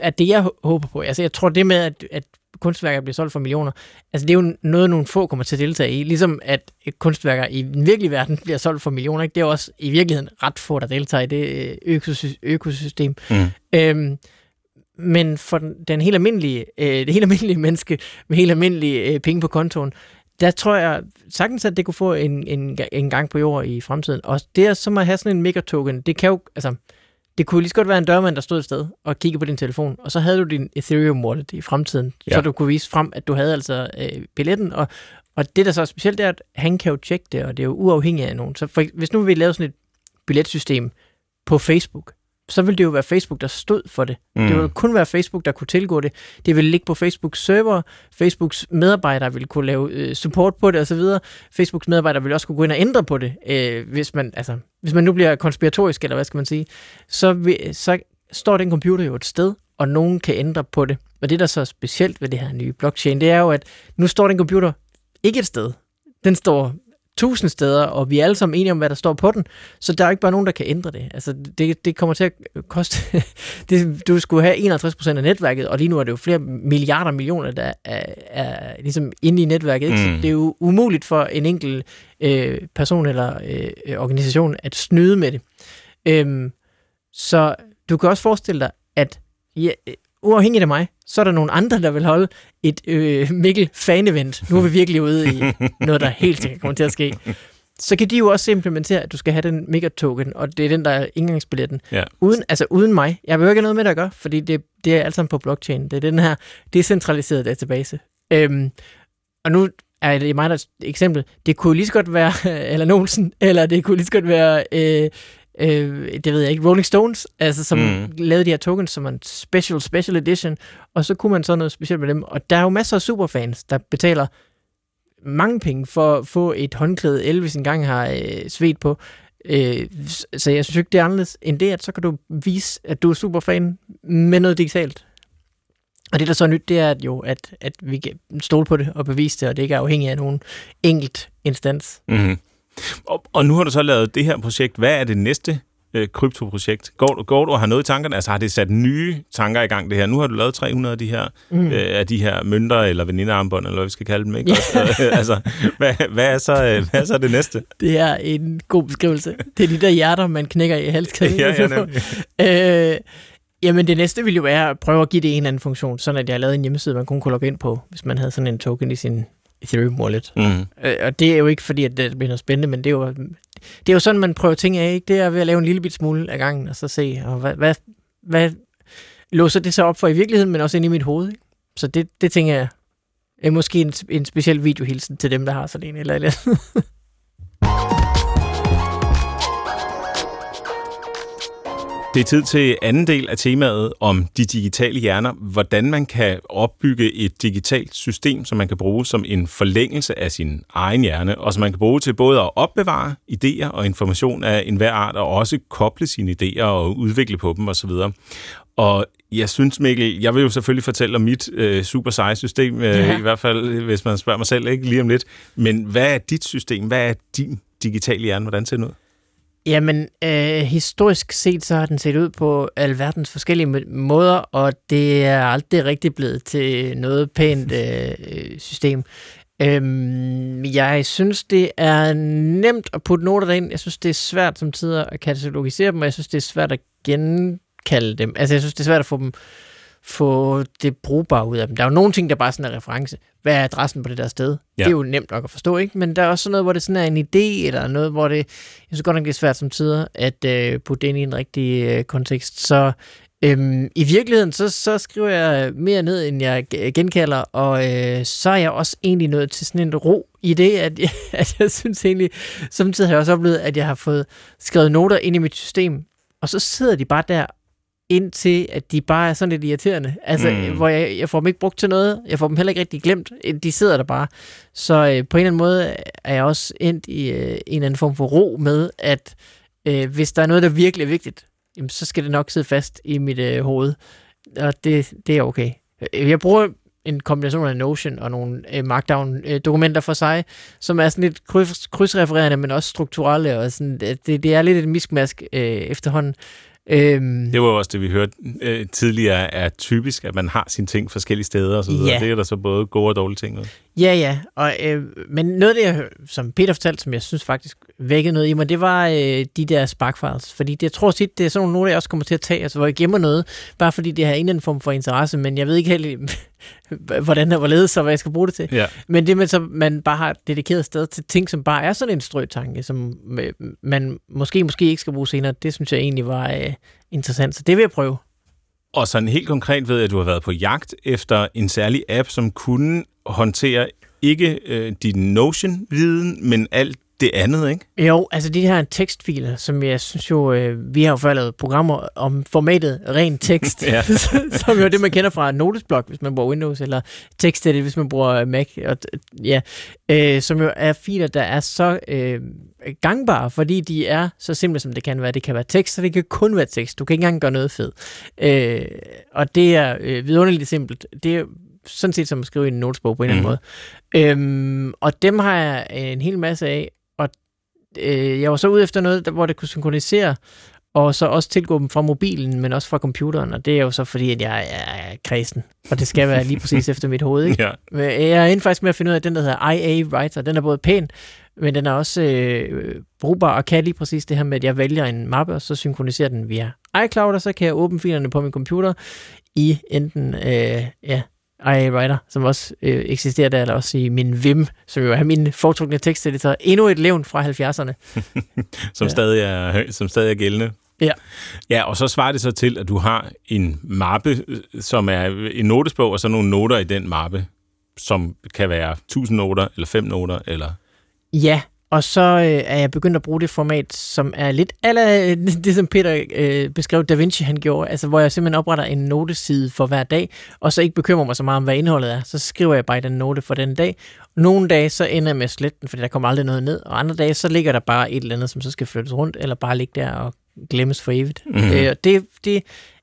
er det, jeg håber på. Altså, jeg tror det med, at, at kunstværker bliver solgt for millioner, altså det er jo noget, nogle få kommer til at deltage i. Ligesom at kunstværker i den virkelige verden bliver solgt for millioner, ikke? det er også i virkeligheden ret få, der deltager i det øh, økosystem. Mm. Øhm, men for den, den helt almindelige, øh, det helt almindelige menneske med helt almindelige øh, penge på kontoen, der tror jeg sagtens, at det kunne få en, en, en gang på jord i fremtiden. Og det er som at have sådan en megatoken. Det kan jo, altså, det kunne lige så godt være en dørmand, der stod et sted og kiggede på din telefon, og så havde du din Ethereum wallet i fremtiden, ja. så du kunne vise frem, at du havde altså øh, billetten, og, og det, der så er specielt, det er, at han kan jo tjekke det, og det er jo uafhængigt af nogen. Så for, hvis nu vi lavede sådan et billetsystem på Facebook, så ville det jo være Facebook, der stod for det. Mm. Det ville kun være Facebook, der kunne tilgå det. Det ville ligge på Facebooks server. Facebooks medarbejdere ville kunne lave øh, support på det osv. Facebooks medarbejdere ville også kunne gå ind og ændre på det, øh, hvis, man, altså, hvis man nu bliver konspiratorisk, eller hvad skal man sige. Så, vil, så står den computer jo et sted, og nogen kan ændre på det. Og det, der så er specielt ved det her nye blockchain, det er jo, at nu står den computer ikke et sted. Den står tusind steder, og vi er alle sammen enige om, hvad der står på den, så der er ikke bare nogen, der kan ændre det. Altså, det, det kommer til at koste... det, du skulle have 51% af netværket, og lige nu er det jo flere milliarder millioner, der er, er ligesom inde i netværket. Ikke? Mm. Så det er jo umuligt for en enkelt øh, person eller øh, organisation at snyde med det. Øhm, så du kan også forestille dig, at ja, uafhængigt af mig, så er der nogle andre, der vil holde et øh, Mikkel fan-event. Nu er vi virkelig ude i noget, der helt sikkert kommer til at ske. Så kan de jo også implementere, at du skal have den megatoken, og det er den, der er indgangsbilletten. Ja. Uden, altså uden mig. Jeg vil ikke noget med det at gøre, fordi det, det er alt sammen på blockchain. Det er den her decentraliserede database. Øhm, og nu er det mig, der er et eksempel. Det kunne lige så godt være Allan Olsen, eller det kunne lige så godt være øh, øh, det ved jeg ikke, Rolling Stones, altså som mm. lavede de her tokens som en special, special edition, og så kunne man så noget specielt med dem. Og der er jo masser af superfans, der betaler mange penge for at få et håndklæde, Elvis engang har øh, svedt på. Øh, så jeg synes ikke, det er anderledes end det, at så kan du vise, at du er superfan med noget digitalt. Og det, der så er nyt, det er at jo, at, at vi kan stole på det og bevise det, og det ikke er afhængigt af nogen enkelt instans. Mm-hmm. Og, og nu har du så lavet det her projekt. Hvad er det næste øh, kryptoprojekt? Går, går du og har noget i tankerne? Altså har det sat nye tanker i gang det her? Nu har du lavet 300 af de her, mm. øh, af de her mønter eller venindearmbånd, eller hvad vi skal kalde dem. Ikke? Yeah. altså, hvad, hvad, er så, øh, hvad er så det næste? Det er en god beskrivelse. Det er de der hjerter, man knækker i halskæden. ja, ja, øh, Jamen det næste ville jo være at prøve at give det en eller anden funktion, sådan at jeg lavede en hjemmeside, man kun kunne logge ind på, hvis man havde sådan en token i sin Ethereum Wallet. Mm. Øh, og det er jo ikke fordi, at det bliver noget spændende, men det er jo, det er jo sådan, man prøver ting af. Ikke? Det er ved at lave en lille bit smule af gangen, og så se, og hvad, hvad, hvad låser det så op for i virkeligheden, men også ind i mit hoved. Ikke? Så det, det tænker jeg er måske en, en speciel videohilsen til dem, der har sådan en eller andet. Det er tid til anden del af temaet om de digitale hjerner. Hvordan man kan opbygge et digitalt system, som man kan bruge som en forlængelse af sin egen hjerne, og som man kan bruge til både at opbevare idéer og information af enhver art, og også koble sine idéer og udvikle på dem osv. Og jeg synes, Mikkel, jeg vil jo selvfølgelig fortælle om mit øh, super seje system, øh, ja. i hvert fald hvis man spørger mig selv ikke lige om lidt. Men hvad er dit system? Hvad er din digitale hjerne? Hvordan ser den ud? Jamen, øh, historisk set, så har den set ud på alverdens forskellige måder, og det er aldrig rigtig blevet til noget pænt øh, system. Øhm, jeg synes, det er nemt at putte noter derind. Jeg synes, det er svært som tider at katalogisere dem, og jeg synes, det er svært at genkalde dem. Altså, jeg synes, det er svært at få dem få det brugbare ud af dem. Der er jo nogle ting, der bare sådan er reference. Hvad er adressen på det der sted? Ja. Det er jo nemt nok at forstå, ikke? Men der er også sådan noget, hvor det sådan er en idé, eller noget, hvor det, jeg synes godt nok, det er svært som tider, at øh, putte det ind i en rigtig øh, kontekst. Så øhm, i virkeligheden, så, så skriver jeg mere ned, end jeg genkalder, og øh, så er jeg også egentlig nødt til sådan en ro i det, at jeg, at jeg synes egentlig, samtidig har jeg også oplevet, at jeg har fået skrevet noter ind i mit system, og så sidder de bare der indtil at de bare er sådan lidt irriterende. Altså, mm. hvor jeg, jeg får dem ikke brugt til noget, jeg får dem heller ikke rigtig glemt, de sidder der bare. Så øh, på en eller anden måde er jeg også endt i øh, en eller anden form for ro med, at øh, hvis der er noget, der virkelig er vigtigt, jamen, så skal det nok sidde fast i mit øh, hoved. Og det, det er okay. Jeg bruger en kombination af Notion og nogle øh, Markdown-dokumenter for sig, som er sådan lidt kryds, krydsrefererende, men også strukturelle, og sådan, det, det er lidt et miskmask øh, efterhånden. Øhm, det var jo også det, vi hørte øh, tidligere, er typisk, at man har sine ting forskellige steder og så videre. Ja. Det er der så både gode og dårlige ting. Med. Ja, ja. Og, øh, men noget af det, som Peter fortalte, som jeg synes faktisk vækkede noget i mig, det var øh, de der sparkfiles. Fordi det, jeg tror tit, det er sådan nogle, jeg også kommer til at tage, altså hvor jeg gemmer noget, bare fordi det har en eller anden form for interesse, men jeg ved ikke helt, hvordan og hvorledes, så hvad jeg skal bruge det til. Ja. Men det med, så man bare har dedikeret sted til ting, som bare er sådan en strøtanke, som øh, man måske, måske ikke skal bruge senere, det synes jeg egentlig var øh, interessant. Så det vil jeg prøve. Og sådan helt konkret ved jeg, at du har været på jagt efter en særlig app, som kunne håndtere ikke øh, din Notion-viden, men alt det andet, ikke? Jo, altså de her tekstfiler, som jeg synes jo, øh, vi har jo før lavet programmer om formatet ren tekst, som jo er det, man kender fra Notesblock, hvis man bruger Windows, eller TextEdit, hvis man bruger Mac, og, ja, øh, som jo er filer, der er så øh, gangbare, fordi de er så simple, som det kan være. Det kan være tekst, og det kan kun være tekst. Du kan ikke engang gøre noget fedt. Øh, og det er øh, vidunderligt simpelt. Det er sådan set som at skrive i en notesbog på en mm. eller anden mhm. måde. Øhm, og dem har jeg en hel masse af, øh, jeg var så ude efter noget, der, hvor det kunne synkronisere, og så også tilgå dem fra mobilen, men også fra computeren, og det er jo så fordi, at jeg er kredsen, og det skal være lige præcis efter mit hoved. Ikke? Ja. Jeg er inde faktisk med at finde ud af, at den, der hedder IA Writer, den er både pæn, men den er også øh, brugbar og kan lige præcis det her med, at jeg vælger en mappe, og så synkroniserer den via iCloud, og så kan jeg åbne filerne på min computer i enten øh, ja, IA Writer, som også øh, eksisterer der, eller også i min Vim, som jo er min foretrukne teksteditor. Endnu et levn fra 70'erne. som, ja. stadig er, som stadig er gældende. Ja. Ja, og så svarer det så til, at du har en mappe, som er en notesbog, og så nogle noter i den mappe, som kan være 1000 noter, eller 5 noter, eller... Ja, og så øh, er jeg begyndt at bruge det format, som er lidt eller det, som Peter øh, beskrev Da Vinci han gjorde, altså hvor jeg simpelthen opretter en noteside for hver dag, og så ikke bekymrer mig så meget om, hvad indholdet er. Så skriver jeg bare den note for den dag. Nogle dage så ender jeg med at slette den, fordi der kommer aldrig noget ned, og andre dage så ligger der bare et eller andet, som så skal flyttes rundt, eller bare ligge der og glemmes for evigt. Mm-hmm. Øh, det, det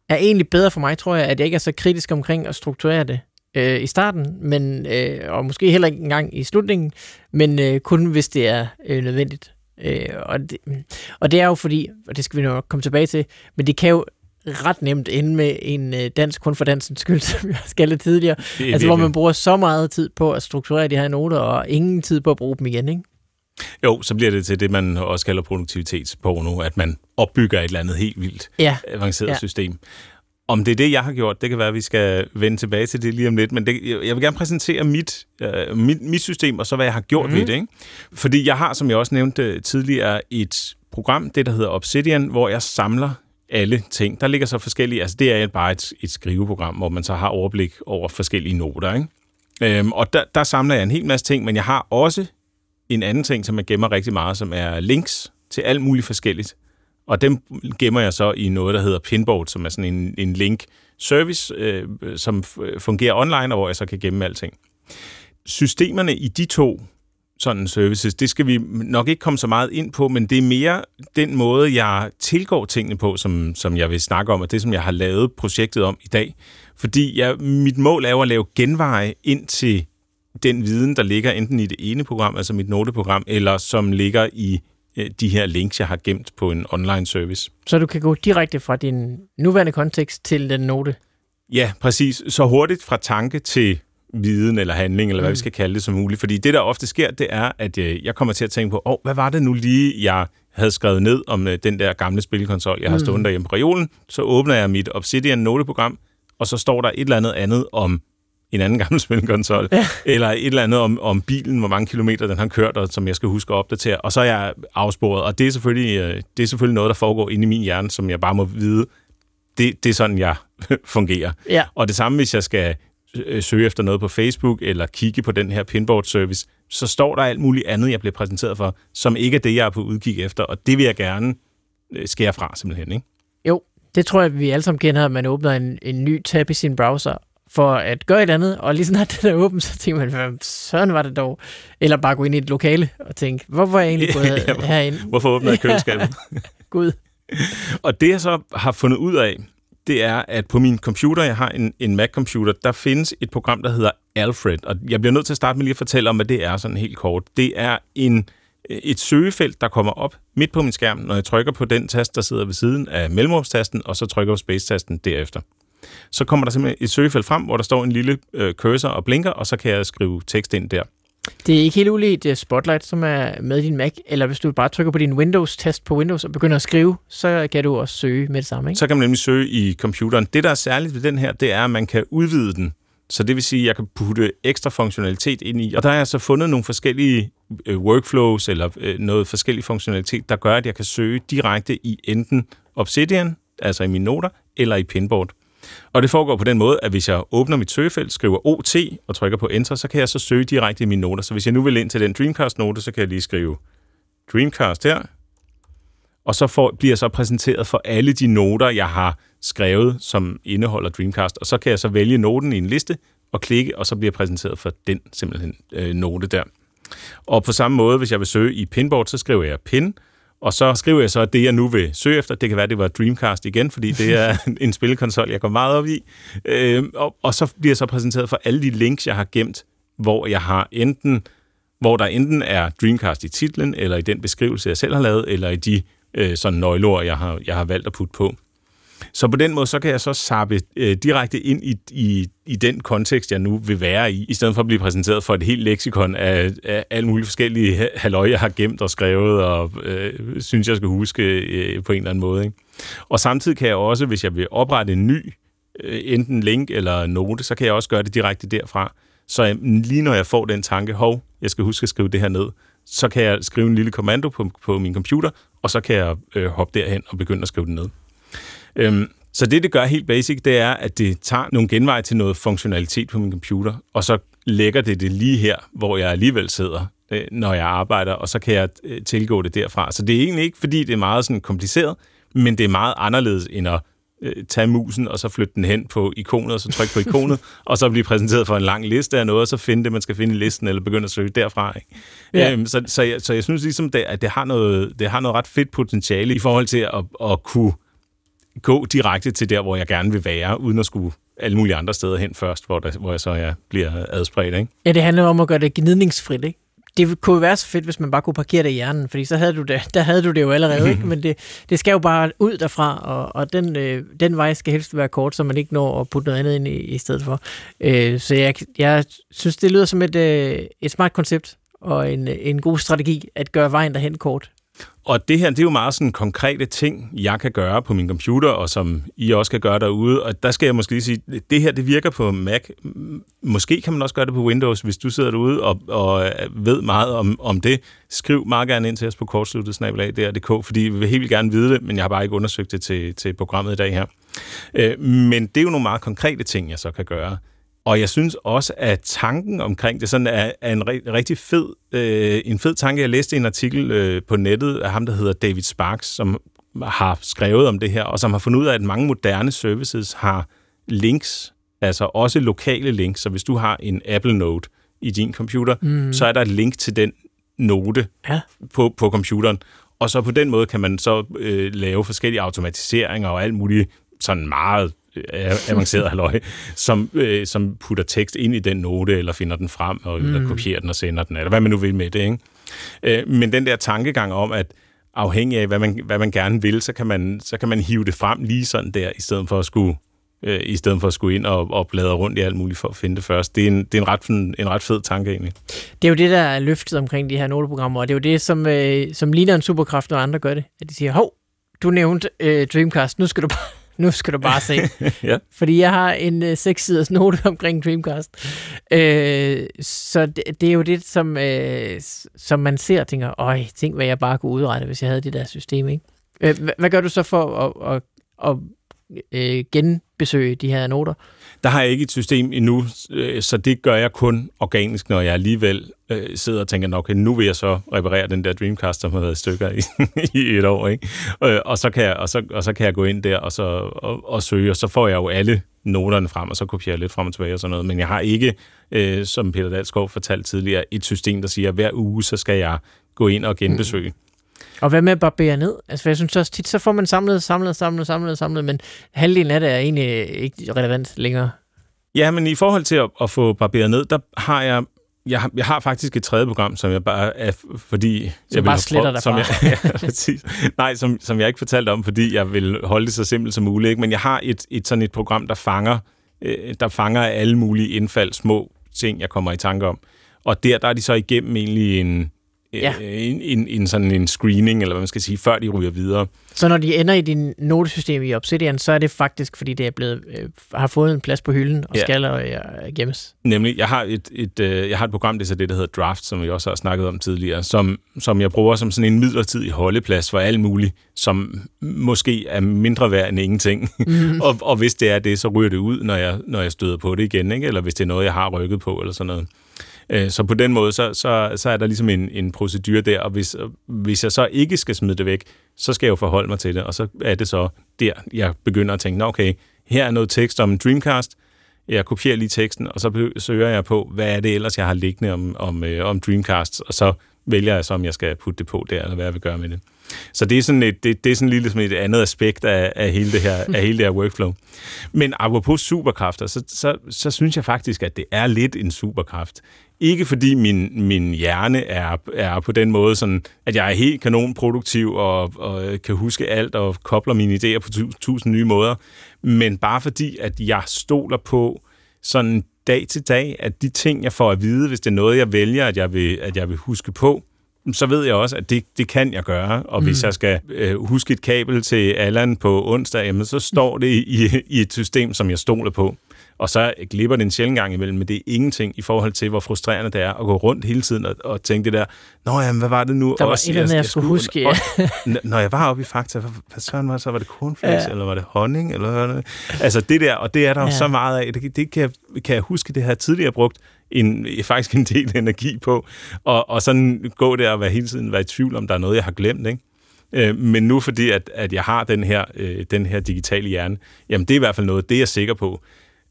er egentlig bedre for mig, tror jeg, at jeg ikke er så kritisk omkring at strukturere det øh, i starten, men øh, og måske heller ikke engang i slutningen, men øh, kun hvis det er øh, nødvendigt. Øh, og, det, og det er jo fordi, og det skal vi nok komme tilbage til, men det kan jo ret nemt ende med en øh, dansk kun for dansens skyld, som jeg skal lidt tidligere. Det altså, hvor man bruger så meget tid på at strukturere de her noter, og ingen tid på at bruge dem igen, ikke? Jo, så bliver det til det, man også kalder produktivitetsporno, at man opbygger et eller andet helt vildt ja. avanceret ja. system. Om det er det, jeg har gjort, det kan være, at vi skal vende tilbage til det lige om lidt, men det, jeg vil gerne præsentere mit, uh, mit, mit system, og så hvad jeg har gjort mm. ved det. Ikke? Fordi jeg har, som jeg også nævnte tidligere, et program, det der hedder Obsidian, hvor jeg samler alle ting. Der ligger så forskellige, altså det er bare et, et skriveprogram, hvor man så har overblik over forskellige noter. Ikke? Øhm, og der, der samler jeg en hel masse ting, men jeg har også en anden ting, som jeg gemmer rigtig meget, som er links til alt muligt forskelligt. Og dem gemmer jeg så i noget, der hedder Pinboard, som er sådan en, en link-service, øh, som øh, fungerer online, og hvor jeg så kan gemme alting. Systemerne i de to sådan services, det skal vi nok ikke komme så meget ind på, men det er mere den måde, jeg tilgår tingene på, som, som jeg vil snakke om, og det, som jeg har lavet projektet om i dag. Fordi jeg, mit mål er jo at lave genveje ind til den viden, der ligger enten i det ene program, altså mit noteprogram, eller som ligger i de her links, jeg har gemt på en online service. Så du kan gå direkte fra din nuværende kontekst til den note? Ja, præcis. Så hurtigt fra tanke til viden eller handling, eller hvad mm. vi skal kalde det som muligt. Fordi det, der ofte sker, det er, at øh, jeg kommer til at tænke på, åh, hvad var det nu lige, jeg havde skrevet ned om øh, den der gamle spilkonsol, jeg har mm. stående derhjemme på reolen. Så åbner jeg mit Obsidian noteprogram, og så står der et eller andet andet om en anden gammel spilkonsol, ja. eller et eller andet om, om bilen, hvor mange kilometer den har kørt, og som jeg skal huske at opdatere, og så er jeg afsporet, og det er selvfølgelig, øh, det er selvfølgelig noget, der foregår inde i min hjerne, som jeg bare må vide, det, det er sådan, jeg fungerer. Ja. Og det samme, hvis jeg skal øh, søge efter noget på Facebook, eller kigge på den her pinboard-service, så står der alt muligt andet, jeg bliver præsenteret for, som ikke er det, jeg er på udkig efter, og det vil jeg gerne øh, skære fra, simpelthen. Ikke? Jo, det tror jeg, vi alle sammen kender, at man åbner en, en ny tab i sin browser, for at gøre et andet, og lige snart den er åben, så tænker man, hvad søren var det dog? Eller bare gå ind i et lokale og tænke, hvorfor er jeg egentlig gået ja, herind? Hvorfor åbner jeg køleskabet? Gud. Og det jeg så har fundet ud af, det er, at på min computer, jeg har en, en Mac-computer, der findes et program, der hedder Alfred. Og jeg bliver nødt til at starte med lige at fortælle om, hvad det er sådan helt kort. Det er en, et søgefelt, der kommer op midt på min skærm, når jeg trykker på den tast, der sidder ved siden af mellemrumstasten, og så trykker på space-tasten derefter. Så kommer der simpelthen et søgefelt frem, hvor der står en lille øh, cursor og blinker, og så kan jeg skrive tekst ind der. Det er ikke helt uligt uh, Spotlight, som er med din Mac, eller hvis du bare trykker på din Windows-test på Windows og begynder at skrive, så kan du også søge med det samme, ikke? Så kan man nemlig søge i computeren. Det, der er særligt ved den her, det er, at man kan udvide den. Så det vil sige, at jeg kan putte ekstra funktionalitet ind i. Og der har jeg så fundet nogle forskellige øh, workflows, eller øh, noget forskellig funktionalitet, der gør, at jeg kan søge direkte i enten Obsidian, altså i mine noter, eller i Pinboard. Og det foregår på den måde, at hvis jeg åbner mit søgefelt, skriver OT og trykker på Enter, så kan jeg så søge direkte i mine noter. Så hvis jeg nu vil ind til den Dreamcast-note, så kan jeg lige skrive Dreamcast her, og så får, bliver jeg så præsenteret for alle de noter, jeg har skrevet, som indeholder Dreamcast. Og så kan jeg så vælge noten i en liste og klikke, og så bliver jeg præsenteret for den simpelthen øh, note der. Og på samme måde, hvis jeg vil søge i Pinboard, så skriver jeg pin, og så skriver jeg så, at det, jeg nu vil søge efter, det kan være, det var Dreamcast igen, fordi det er en spillekonsol, jeg går meget op i. Øh, og, og så bliver jeg så præsenteret for alle de links, jeg har gemt, hvor jeg har enten hvor der enten er Dreamcast i titlen, eller i den beskrivelse, jeg selv har lavet, eller i de øh, sådan nøgleord, jeg har, jeg har valgt at putte på. Så på den måde, så kan jeg så sappe øh, direkte ind i, i, i den kontekst, jeg nu vil være i, i stedet for at blive præsenteret for et helt leksikon af, af alle mulige forskellige halløj, jeg har gemt og skrevet, og øh, synes, jeg skal huske øh, på en eller anden måde. Ikke? Og samtidig kan jeg også, hvis jeg vil oprette en ny, øh, enten link eller note, så kan jeg også gøre det direkte derfra. Så øh, lige når jeg får den tanke, hov, jeg skal huske at skrive det her ned, så kan jeg skrive en lille kommando på, på min computer, og så kan jeg øh, hoppe derhen og begynde at skrive det ned. Øhm, så det, det gør helt basic, det er, at det tager nogle genveje til noget funktionalitet på min computer, og så lægger det det lige her, hvor jeg alligevel sidder, øh, når jeg arbejder, og så kan jeg øh, tilgå det derfra. Så det er egentlig ikke, fordi det er meget sådan kompliceret, men det er meget anderledes end at øh, tage musen, og så flytte den hen på ikonet, og så trykke på ikonet, og så blive præsenteret for en lang liste af noget, og så finde det, man skal finde i listen, eller begynde at søge derfra. Ikke? Ja. Øhm, så, så, jeg, så jeg synes ligesom, det, at det har, noget, det har noget ret fedt potentiale i forhold til at, at kunne gå direkte til der, hvor jeg gerne vil være, uden at skulle alle mulige andre steder hen først, hvor, der, hvor jeg så ja, bliver adspredt. Ikke? Ja, det handler om at gøre det gnidningsfrit, ikke? Det kunne jo være så fedt, hvis man bare kunne parkere det i hjernen, fordi så havde du det, der havde du det jo allerede, ikke? men det, det skal jo bare ud derfra, og, og den, øh, den vej skal helst være kort, så man ikke når at putte noget andet ind i, i stedet for. Øh, så jeg, jeg synes, det lyder som et, øh, et smart koncept, og en, en god strategi at gøre vejen derhen kort. Og det her, det er jo meget sådan konkrete ting, jeg kan gøre på min computer, og som I også kan gøre derude. Og der skal jeg måske lige sige, det her, det virker på Mac. Måske kan man også gøre det på Windows, hvis du sidder derude og, og øh, ved meget om, om det. Skriv meget gerne ind til os på kortsluttet fordi vi vil helt gerne vide det, men jeg har bare ikke undersøgt det til, til programmet i dag her. Øh, men det er jo nogle meget konkrete ting, jeg så kan gøre. Og jeg synes også, at tanken omkring det sådan er, er en rigtig fed, øh, en fed tanke. Jeg læste en artikel øh, på nettet af ham, der hedder David Sparks, som har skrevet om det her, og som har fundet ud af, at mange moderne services har links, altså også lokale links. Så hvis du har en Apple Note i din computer, mm. så er der et link til den note Ja. på, på computeren. Og så på den måde kan man så øh, lave forskellige automatiseringer og alt muligt sådan meget avanceret halløj, som, øh, som putter tekst ind i den note, eller finder den frem, og, mm. eller kopierer den og sender den, eller hvad man nu vil med det. Ikke? Øh, men den der tankegang om, at afhængig af, hvad man, hvad man gerne vil, så kan, man, så kan man hive det frem lige sådan der, i stedet for at skulle øh, i stedet for at skulle ind og, og bladre rundt i alt muligt for at finde det først. Det er en, det er en, ret, en, en ret fed tanke egentlig. Det er jo det, der er løftet omkring de her noteprogrammer, og det er jo det, som, øh, som ligner en superkraft, når andre gør det. At de siger, hov, du nævnte øh, Dreamcast, nu skal du bare, nu skal du bare se. Ja. Fordi jeg har en øh, seks-siders note omkring Dreamcast. Øh, så det, det er jo det, som, øh, som man ser og tænker, øj, tænk, hvad jeg bare kunne udrette, hvis jeg havde det der system, ikke? Øh, hvad, hvad gør du så for at, at, at, øh, genbesøge de her noter? Der har jeg ikke et system endnu, øh, så det gør jeg kun organisk, når jeg alligevel øh, sidder og tænker, nok, okay, nu vil jeg så reparere den der Dreamcast, som har været i stykker i, i et år. Ikke? Øh, og, så kan jeg, og, så, og så kan jeg gå ind der og, så, og, og søge, og så får jeg jo alle noterne frem, og så kopierer jeg lidt frem og tilbage og sådan noget. Men jeg har ikke, øh, som Peter Dalsgaard fortalte tidligere, et system, der siger, at hver uge, så skal jeg gå ind og genbesøge. Mm. Og hvad med at barbere ned? Altså, jeg synes også tit, så får man samlet, samlet, samlet, samlet, samlet, men halvdelen af det er egentlig ikke relevant længere. Ja, men i forhold til at, at få barberet ned, der har jeg jeg har, jeg har faktisk et tredje program, som jeg bare er, fordi... jeg vil bare sletter prøvet- som jeg, ja, præcis. Nej, som, som jeg ikke fortalte om, fordi jeg vil holde det så simpelt som muligt. Ikke? Men jeg har et, et sådan et program, der fanger, øh, der fanger alle mulige indfald, små ting, jeg kommer i tanke om. Og der, der er de så igennem egentlig en, Ja. ja. en, en, en, sådan en screening, eller hvad man skal sige, før de ryger videre. Så når de ender i din notesystem i Obsidian, så er det faktisk, fordi det er blevet, øh, har fået en plads på hylden og Ja. skal øh, gemmes. Nemlig, jeg har et, et, øh, jeg har et program, det er så det, der hedder Draft, som vi også har snakket om tidligere, som, som jeg bruger som sådan en midlertidig holdeplads for alt muligt, som måske er mindre værd end ingenting. Mm. og, og hvis det er det, så ryger det ud, når jeg, når jeg støder på det igen, ikke? eller hvis det er noget, jeg har rykket på, eller sådan noget. Øh, Så på den måde, så, så, så er der ligesom en, en procedure der, og hvis, hvis jeg så ikke skal smide det væk, så skal jeg jo forholde mig til det, og så er det så der, jeg begynder at tænke, "Nå, okay, her er noget tekst om Dreamcast, jeg kopierer lige teksten, og så søger jeg på, hvad er det ellers, jeg har liggende om, om, øh, om Dreamcast, og så vælger jeg så, om jeg skal putte det på der, eller hvad jeg vil gøre med det. Så det er sådan et, det, det er sådan lige ligesom et andet aspekt af, af, hele det her, af hele det her workflow. Men apropos superkræfter, så, så, så synes jeg faktisk, at det er lidt en superkraft. Ikke fordi min, min hjerne er, er på den måde sådan, at jeg er helt kanonproduktiv og, og kan huske alt og kobler mine idéer på tu- tusind nye måder, men bare fordi, at jeg stoler på sådan dag til dag, at de ting, jeg får at vide, hvis det er noget, jeg vælger, at jeg vil, at jeg vil huske på, så ved jeg også, at det, det kan jeg gøre. Og mm. hvis jeg skal øh, huske et kabel til Allan på onsdag, jamen, så står det i, i et system, som jeg stoler på. Og så glipper det en sjældent gang imellem, men det er ingenting i forhold til, hvor frustrerende det er at gå rundt hele tiden og, og tænke det der, Nå jamen, hvad var det nu? Der var også, et eller andet, jeg skulle huske, ja. og, når jeg var oppe i Fakta, hvad, søren var det så? Var det cornflakes, Ja. eller var det honning? Eller hvad det? Altså det der, og det er der jo Ja. så meget af. Det, det kan, jeg, kan jeg huske, det har jeg tidligere brugt en, faktisk en del energi på. Og, og sådan gå der og være hele tiden være i tvivl om, der er noget, jeg har glemt, ikke? Øh, Men nu fordi, at, at jeg har den her, øh, den her digitale hjerne, jamen det er i hvert fald noget, det er jeg sikker på,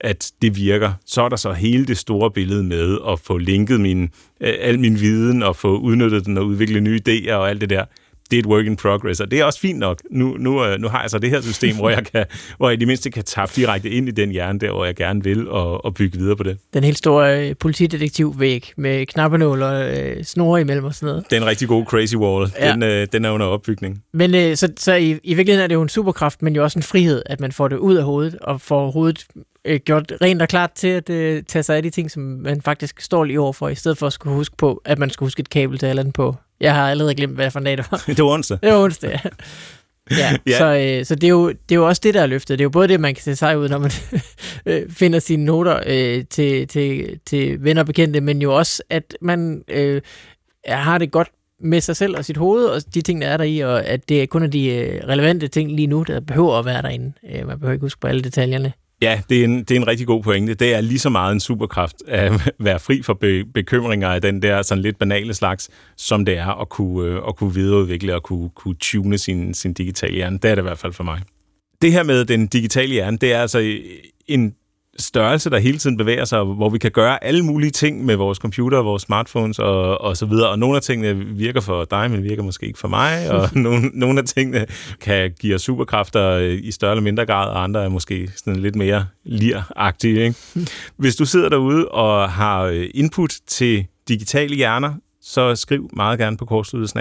at det virker. Så er der så hele det store billede med at få linket min, øh, al min viden og få udnyttet den og udvikle nye idéer og alt det der. Det er et work in progress, og det er også fint nok. Nu, nu, øh, nu har jeg så det her system, hvor jeg, kan, hvor jeg i det mindste kan tappe direkte ind i den hjerne der, hvor jeg gerne vil, og, og bygge videre på det. Den helt store øh, politidetektivvæg med knappenål og øh, snore imellem og sådan noget. Det er en rigtig god crazy wall. Ja. Den, øh, den er under opbygning. Men øh, så, så i, i virkeligheden er det jo en superkraft, men jo også en frihed, at man får det ud af hovedet, og får hovedet øh, gjort rent og klart til at øh, tage sig af de ting, som man faktisk står lige overfor, i stedet for at skulle huske på, at man skulle huske et kabel til eller andet på. Jeg har allerede glemt, hvad for en dag det var. det var onsdag. Det var onsdag, ja. Ja, Ja. så, øh, så det, er jo, det er jo også det, der er løftet. Det er jo både det, man kan se sig ud, når man øh, finder sine noter øh, til, til, til venner og bekendte, men jo også, at man øh, har det godt med sig selv og sit hoved, og de ting, der er der i, og at det kun er de øh, relevante ting lige nu, der behøver at være derinde. Øh, man behøver ikke huske på alle detaljerne. Ja, det er, en, det er en rigtig god pointe. Det er lige så meget en superkraft at være fri for be, bekymringer af den der sådan lidt banale slags, som det er at kunne, øh, at kunne videreudvikle og kunne, kunne tune sin, sin digitale hjerne. Det er det i hvert fald for mig. Det her med den digitale hjerne, det er altså en størrelse, der hele tiden bevæger sig, hvor vi kan gøre alle mulige ting med vores computer, vores smartphones og, og så videre. Og nogle af tingene virker for dig, men virker måske ikke for mig. Og nogle, nogle af tingene kan give os superkræfter i større eller mindre grad, og andre er måske sådan lidt mere lir-agtige. Ikke? Hvis du sidder derude og har input til digitale hjerner, så skriv meget gerne på kortsluttet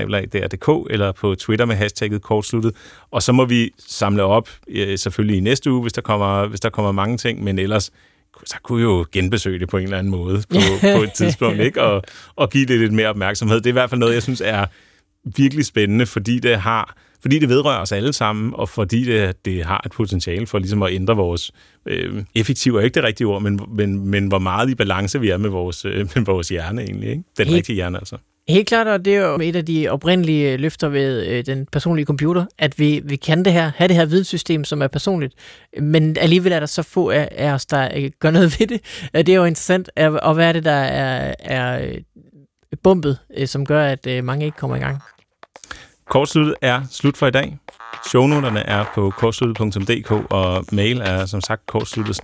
eller på Twitter med hashtagget kortsluttet, og så må vi samle op øh, selvfølgelig i næste uge, hvis der kommer, hvis der kommer mange ting, men ellers så kunne vi jo genbesøge det på en eller anden måde på, på et tidspunkt, ikke? Og, og give det lidt mere opmærksomhed. Det er i hvert fald noget, jeg synes er virkelig spændende, fordi det har fordi det vedrører os alle sammen, og fordi det, det har et potentiale for ligesom at ændre vores... Øh, effektiv er ikke det rigtige ord, men, men, men hvor meget i balance vi er med vores, øh, med vores hjerne egentlig. Ikke? Den helt, rigtige hjerne altså. Helt klart, og det er jo et af de oprindelige løfter ved øh, den personlige computer, at vi, vi kan det her, have det her videnssystem, som er personligt, men alligevel er der så få af, af os, der øh, gør noget ved det. Det er jo interessant, og hvad er det, der er, er øh, bumpet, øh, som gør, at øh, mange ikke kommer i gang? Kortsluttet er slut for i dag. Shownoterne er på kortsluttet.dk, og mail er som sagt kortsluttet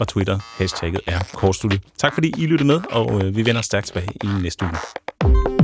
og Twitter hashtagget er kortsluttet. Tak fordi I lyttede med, og øh, vi vender stærkt tilbage i næste uge.